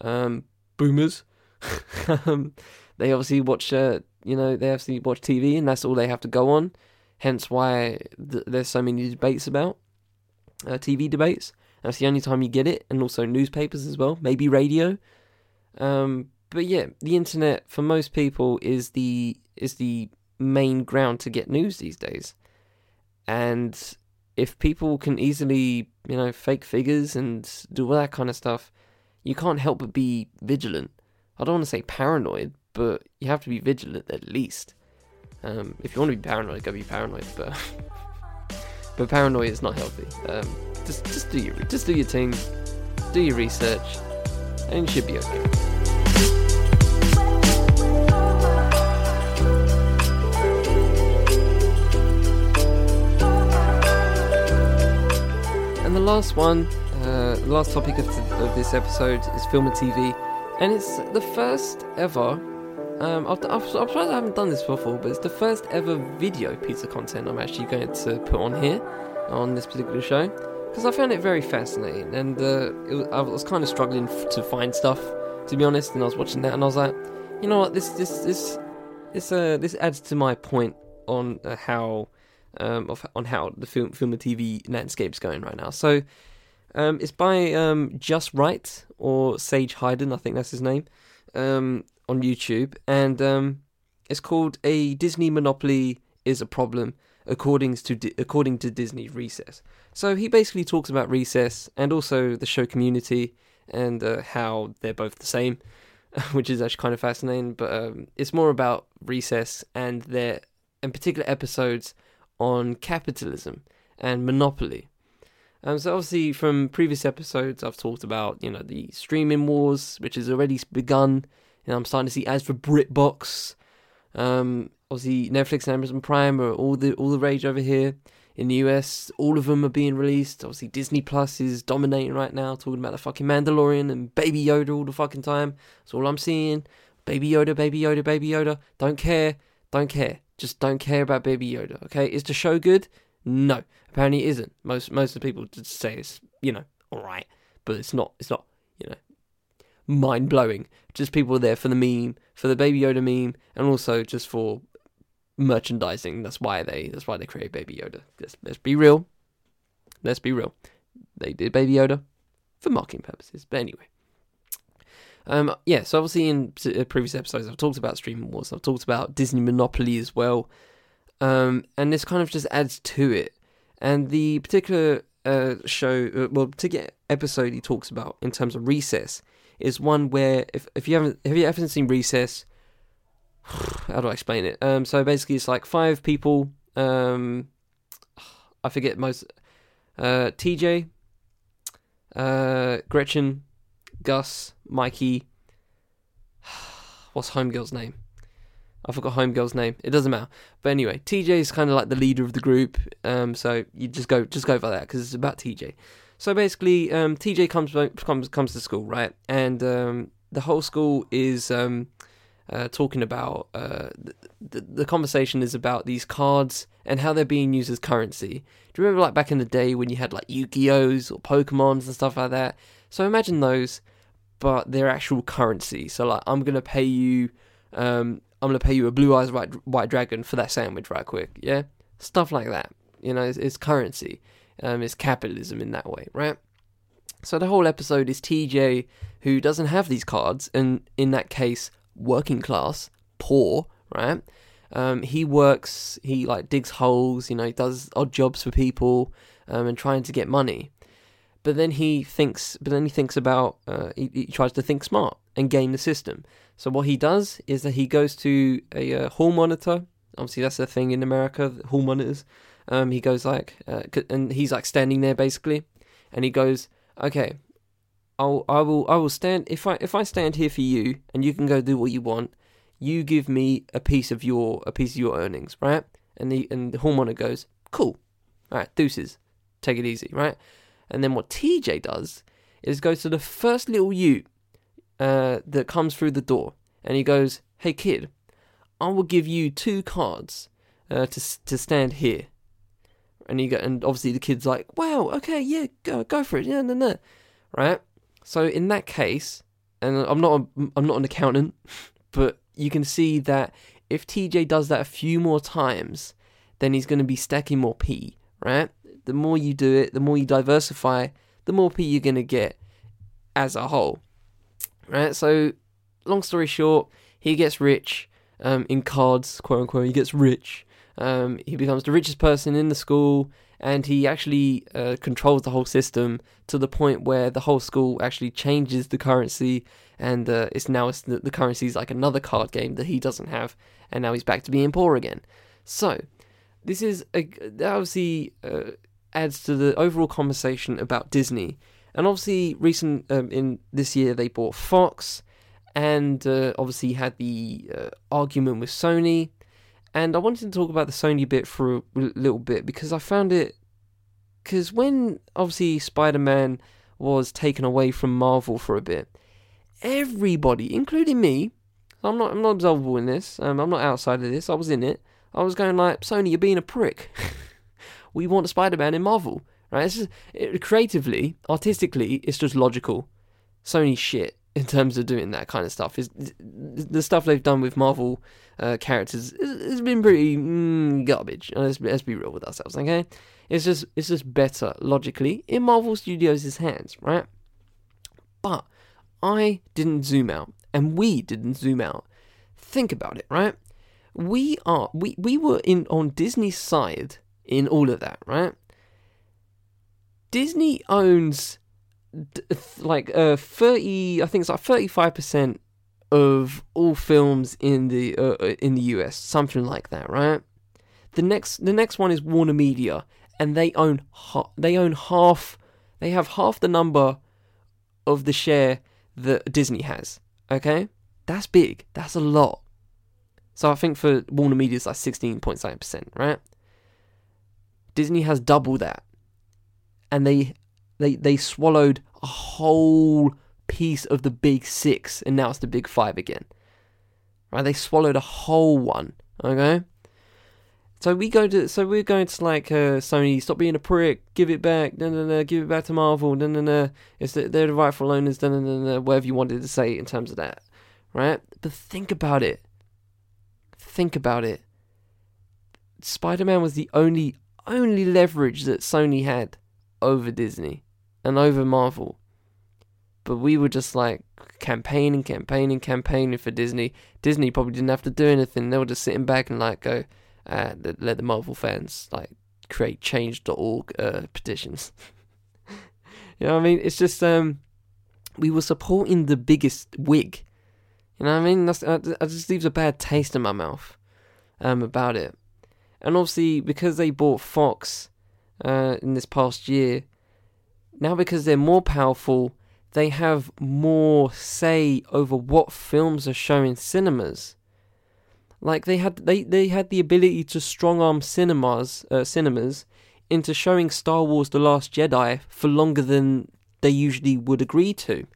um, boomers, [laughs] um, they obviously watch. Uh, you know, they obviously watch TV, and that's all they have to go on. Hence, why th- there's so many debates about uh, TV debates. That's the only time you get it, and also newspapers as well, maybe radio. Um, but yeah, the internet for most people is the is the main ground to get news these days. And if people can easily, you know, fake figures and do all that kind of stuff, you can't help but be vigilant. I don't want to say paranoid, but you have to be vigilant at least. Um, if you want to be paranoid, go be paranoid, but [laughs] but paranoia is not healthy. Um, just just do your just do your thing, do your research, and you should be okay. And the last one, uh, the last topic of, of this episode is film and TV, and it's the first ever. Um, I've, I've, I'm surprised I haven't done this before, but it's the first ever video piece of content I'm actually going to put on here, on this particular show, because I found it very fascinating, and uh, was, I was kind of struggling f- to find stuff, to be honest. And I was watching that, and I was like, you know what, this this this this uh this adds to my point on uh, how um, of on how the film film and TV landscape's going right now. So um, it's by um, Just Write or Sage Hayden, I think that's his name, um, on YouTube, and um, it's called "A Disney Monopoly is a Problem." According to Di- according to Disney Recess, so he basically talks about Recess and also the show Community and uh, how they're both the same, [laughs] which is actually kind of fascinating. But um, it's more about Recess and their in particular episodes on capitalism and monopoly. Um, so obviously, from previous episodes, I've talked about you know the streaming wars, which has already begun. And I'm starting to see ads for BritBox. Um, obviously, Netflix and Amazon Prime are all the all the rage over here in the US. All of them are being released. Obviously, Disney Plus is dominating right now, talking about the fucking Mandalorian and Baby Yoda all the fucking time. That's all I'm seeing. Baby Yoda, Baby Yoda, Baby Yoda. Don't care. Don't care. Just don't care about Baby Yoda. Okay, is the show good? No, apparently it isn't. Most most of the people just say it's you know all right, but it's not. It's not you know mind blowing. Just people are there for the meme, for the Baby Yoda meme, and also just for merchandising. That's why they that's why they create Baby Yoda. Let's, let's be real. Let's be real. They did Baby Yoda for marketing purposes. But anyway. Um, yeah, so obviously in uh, previous episodes I've talked about streaming wars, I've talked about Disney Monopoly as well, um, and this kind of just adds to it. And the particular uh, show, uh, well, particular episode he talks about in terms of Recess is one where if if you haven't have you ever seen Recess, [sighs] how do I explain it? Um, so basically it's like five people. Um, I forget most. Uh, TJ, uh, Gretchen, Gus, Mikey. [sighs] What's Homegirl's name? I forgot Homegirl's name. It doesn't matter. But anyway, TJ is kind of like the leader of the group. Um, so you just go just go for that because it's about TJ. So basically, um, TJ comes comes comes to school, right? And um, the whole school is um, uh, talking about uh, the, the conversation is about these cards and how they're being used as currency. Do you remember like back in the day when you had like Yu-Gi-Ohs or Pokemons and stuff like that? So imagine those, but they're actual currency. So like I'm gonna pay you, um, I'm gonna pay you a blue eyes white white dragon for that sandwich right quick, yeah, stuff like that. You know, it's, it's currency. Um, it's capitalism in that way, right? So the whole episode is TJ who doesn't have these cards, and in that case, working class, poor, right? Um, he works, he like digs holes, you know, he does odd jobs for people, um, and trying to get money. But then he thinks, but then he thinks about, uh, he, he, tries to think smart and game the system. So what he does is that he goes to a uh, hall monitor. Obviously, that's a thing in America, hall monitors. Um, he goes like, uh, and he's like standing there basically, and he goes, okay, I'll, I will, I will stand if I if I stand here for you, and you can go do what you want. You give me a piece of your a piece of your earnings, right? And the and the hall monitor goes, cool, all right, deuces, take it easy, right? And then what TJ does is goes to the first little Ute uh, that comes through the door, and he goes, "Hey kid, I will give you two cards uh, to to stand here." And he go, and obviously the kid's like, "Wow, okay, yeah, go go for it, yeah, no, no, right." So in that case, and I'm not a, I'm not an accountant, [laughs] but you can see that if TJ does that a few more times, then he's going to be stacking more P, right? The more you do it, the more you diversify, the more P you're going to get as a whole. Right? So, long story short, he gets rich um, in cards, quote unquote. He gets rich. Um, he becomes the richest person in the school, and he actually uh, controls the whole system to the point where the whole school actually changes the currency, and uh, it's now it's the, the currency is like another card game that he doesn't have, and now he's back to being poor again. So, this is a, obviously uh, adds to the overall conversation about Disney, and obviously recent um, in this year they bought Fox, and uh, obviously had the uh, argument with Sony and I wanted to talk about the Sony bit for a little bit because I found it. Because when obviously Spider Man was taken away from Marvel for a bit, everybody, including me, I'm not I'm not absolvable in this. Um, I'm not outside of this. I was in it. I was going like, Sony, you're being a prick. [laughs] we want Spider Man in Marvel, right? Just, it, creatively, artistically, it's just logical. Sony shit in terms of doing that kind of stuff. Is the stuff they've done with Marvel uh, characters has been pretty mm, garbage. Let's, let's be real with ourselves, okay? It's just it's just better logically in Marvel Studios' hands, right? But I didn't zoom out, and we didn't zoom out. Think about it, right? We are we we were in on Disney's side in all of that, right? Disney owns like uh 30 I think it's like 35% of all films in the uh, uh in the US something like that right? The next the next one is Warner Media and they own ha- they own half they have half the number of the share that Disney has okay? That's big. That's a lot. So I think for Warner Media it's like 16.7% right? Disney has double that and they they they swallowed a whole piece of the big six, and now it's the big five again. Right? They swallowed a whole one. Okay. So we go to so we're going to like uh, Sony. Stop being a prick. Give it back. No, no, no. Give it back to Marvel. No, no, no. It's the, they're the rightful owners. No, no, no. Whatever you wanted to say in terms of that, right? But think about it. Think about it. Spider-Man was the only only leverage that Sony had over Disney and over Marvel. But we were just like campaigning, campaigning, campaigning for Disney. Disney probably didn't have to do anything. They were just sitting back and like go, uh, let the Marvel fans like create change.org uh, petitions. [laughs] you know what I mean? It's just um, we were supporting the biggest wig. You know what I mean? That's, uh, it just leaves a bad taste in my mouth um, about it. And obviously, because they bought Fox uh, in this past year, now because they're more powerful, they have more say over what films are shown in cinemas. Like they had they, they had the ability to strong arm cinemas uh, cinemas into showing Star Wars The Last Jedi for longer than they usually would agree to.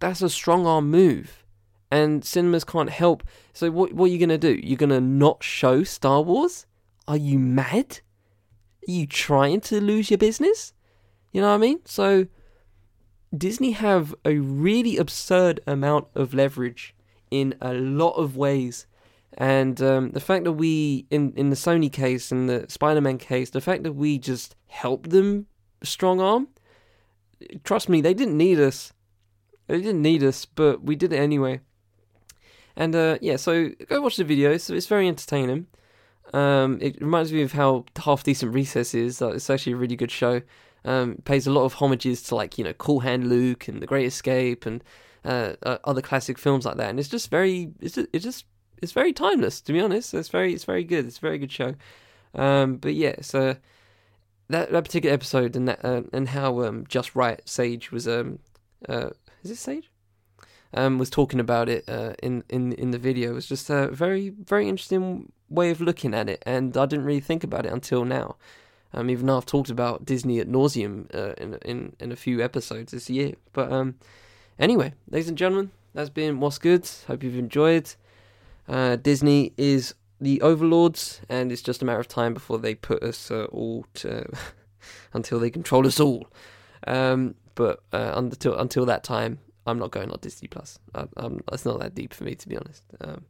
That's a strong arm move. And cinemas can't help. So what what are you gonna do? You're gonna not show Star Wars? Are you mad? Are you trying to lose your business? You know what I mean? So Disney have a really absurd amount of leverage in a lot of ways. And um, the fact that we, in, in the Sony case and the Spider Man case, the fact that we just helped them strong arm, trust me, they didn't need us. They didn't need us, but we did it anyway. And uh, yeah, so go watch the video. So it's very entertaining. Um, it reminds me of how Half Decent Recess is. It's actually a really good show. Um, pays a lot of homages to like you know Cool Hand Luke and The Great Escape and uh, uh, other classic films like that, and it's just very it's just, it's just it's very timeless to be honest. It's very it's very good. It's a very good show. Um, but yeah, so that that particular episode and that uh, and how um, Just Write Sage was um uh is it Sage um was talking about it uh, in in in the video was just a very very interesting way of looking at it, and I didn't really think about it until now. Um, even though I've talked about Disney at nauseum uh, in in in a few episodes this year. But um, anyway, ladies and gentlemen, that's been what's good. Hope you've enjoyed. Uh, Disney is the overlords, and it's just a matter of time before they put us uh, all to [laughs] until they control us all. Um, but uh, until until that time, I'm not going on Disney Plus. It's not that deep for me, to be honest. Um,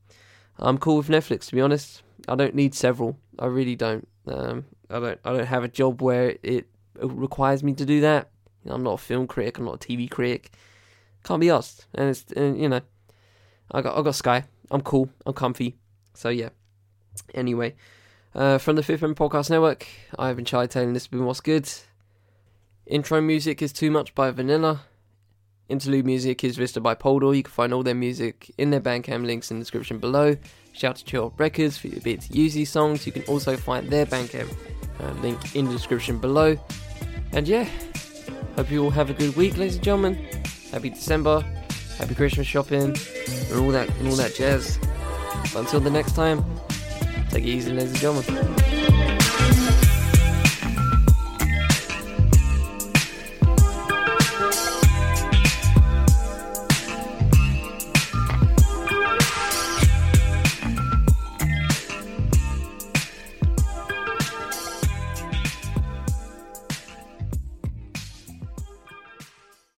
I'm cool with Netflix, to be honest. I don't need several. I really don't. Um, I don't. I don't have a job where it requires me to do that. You know, I'm not a film critic. I'm not a TV critic. Can't be asked. And it's and, you know, I got I got Sky. I'm cool. I'm comfy. So yeah. Anyway, Uh, from the Fifth Men Podcast Network, I've been Chai Taylor this has been What's Good. Intro music is Too Much by Vanilla. Interlude music is Vista by Poldoore. You can find all their music in their Bandcamp links in the description below. Shout out to Chill Records for your to use these songs. You can also find their Bandcamp uh, link in the description below. And yeah, hope you all have a good week, ladies and gentlemen. Happy December, happy Christmas shopping, and all that and all that jazz. But until the next time, take it easy, ladies and gentlemen.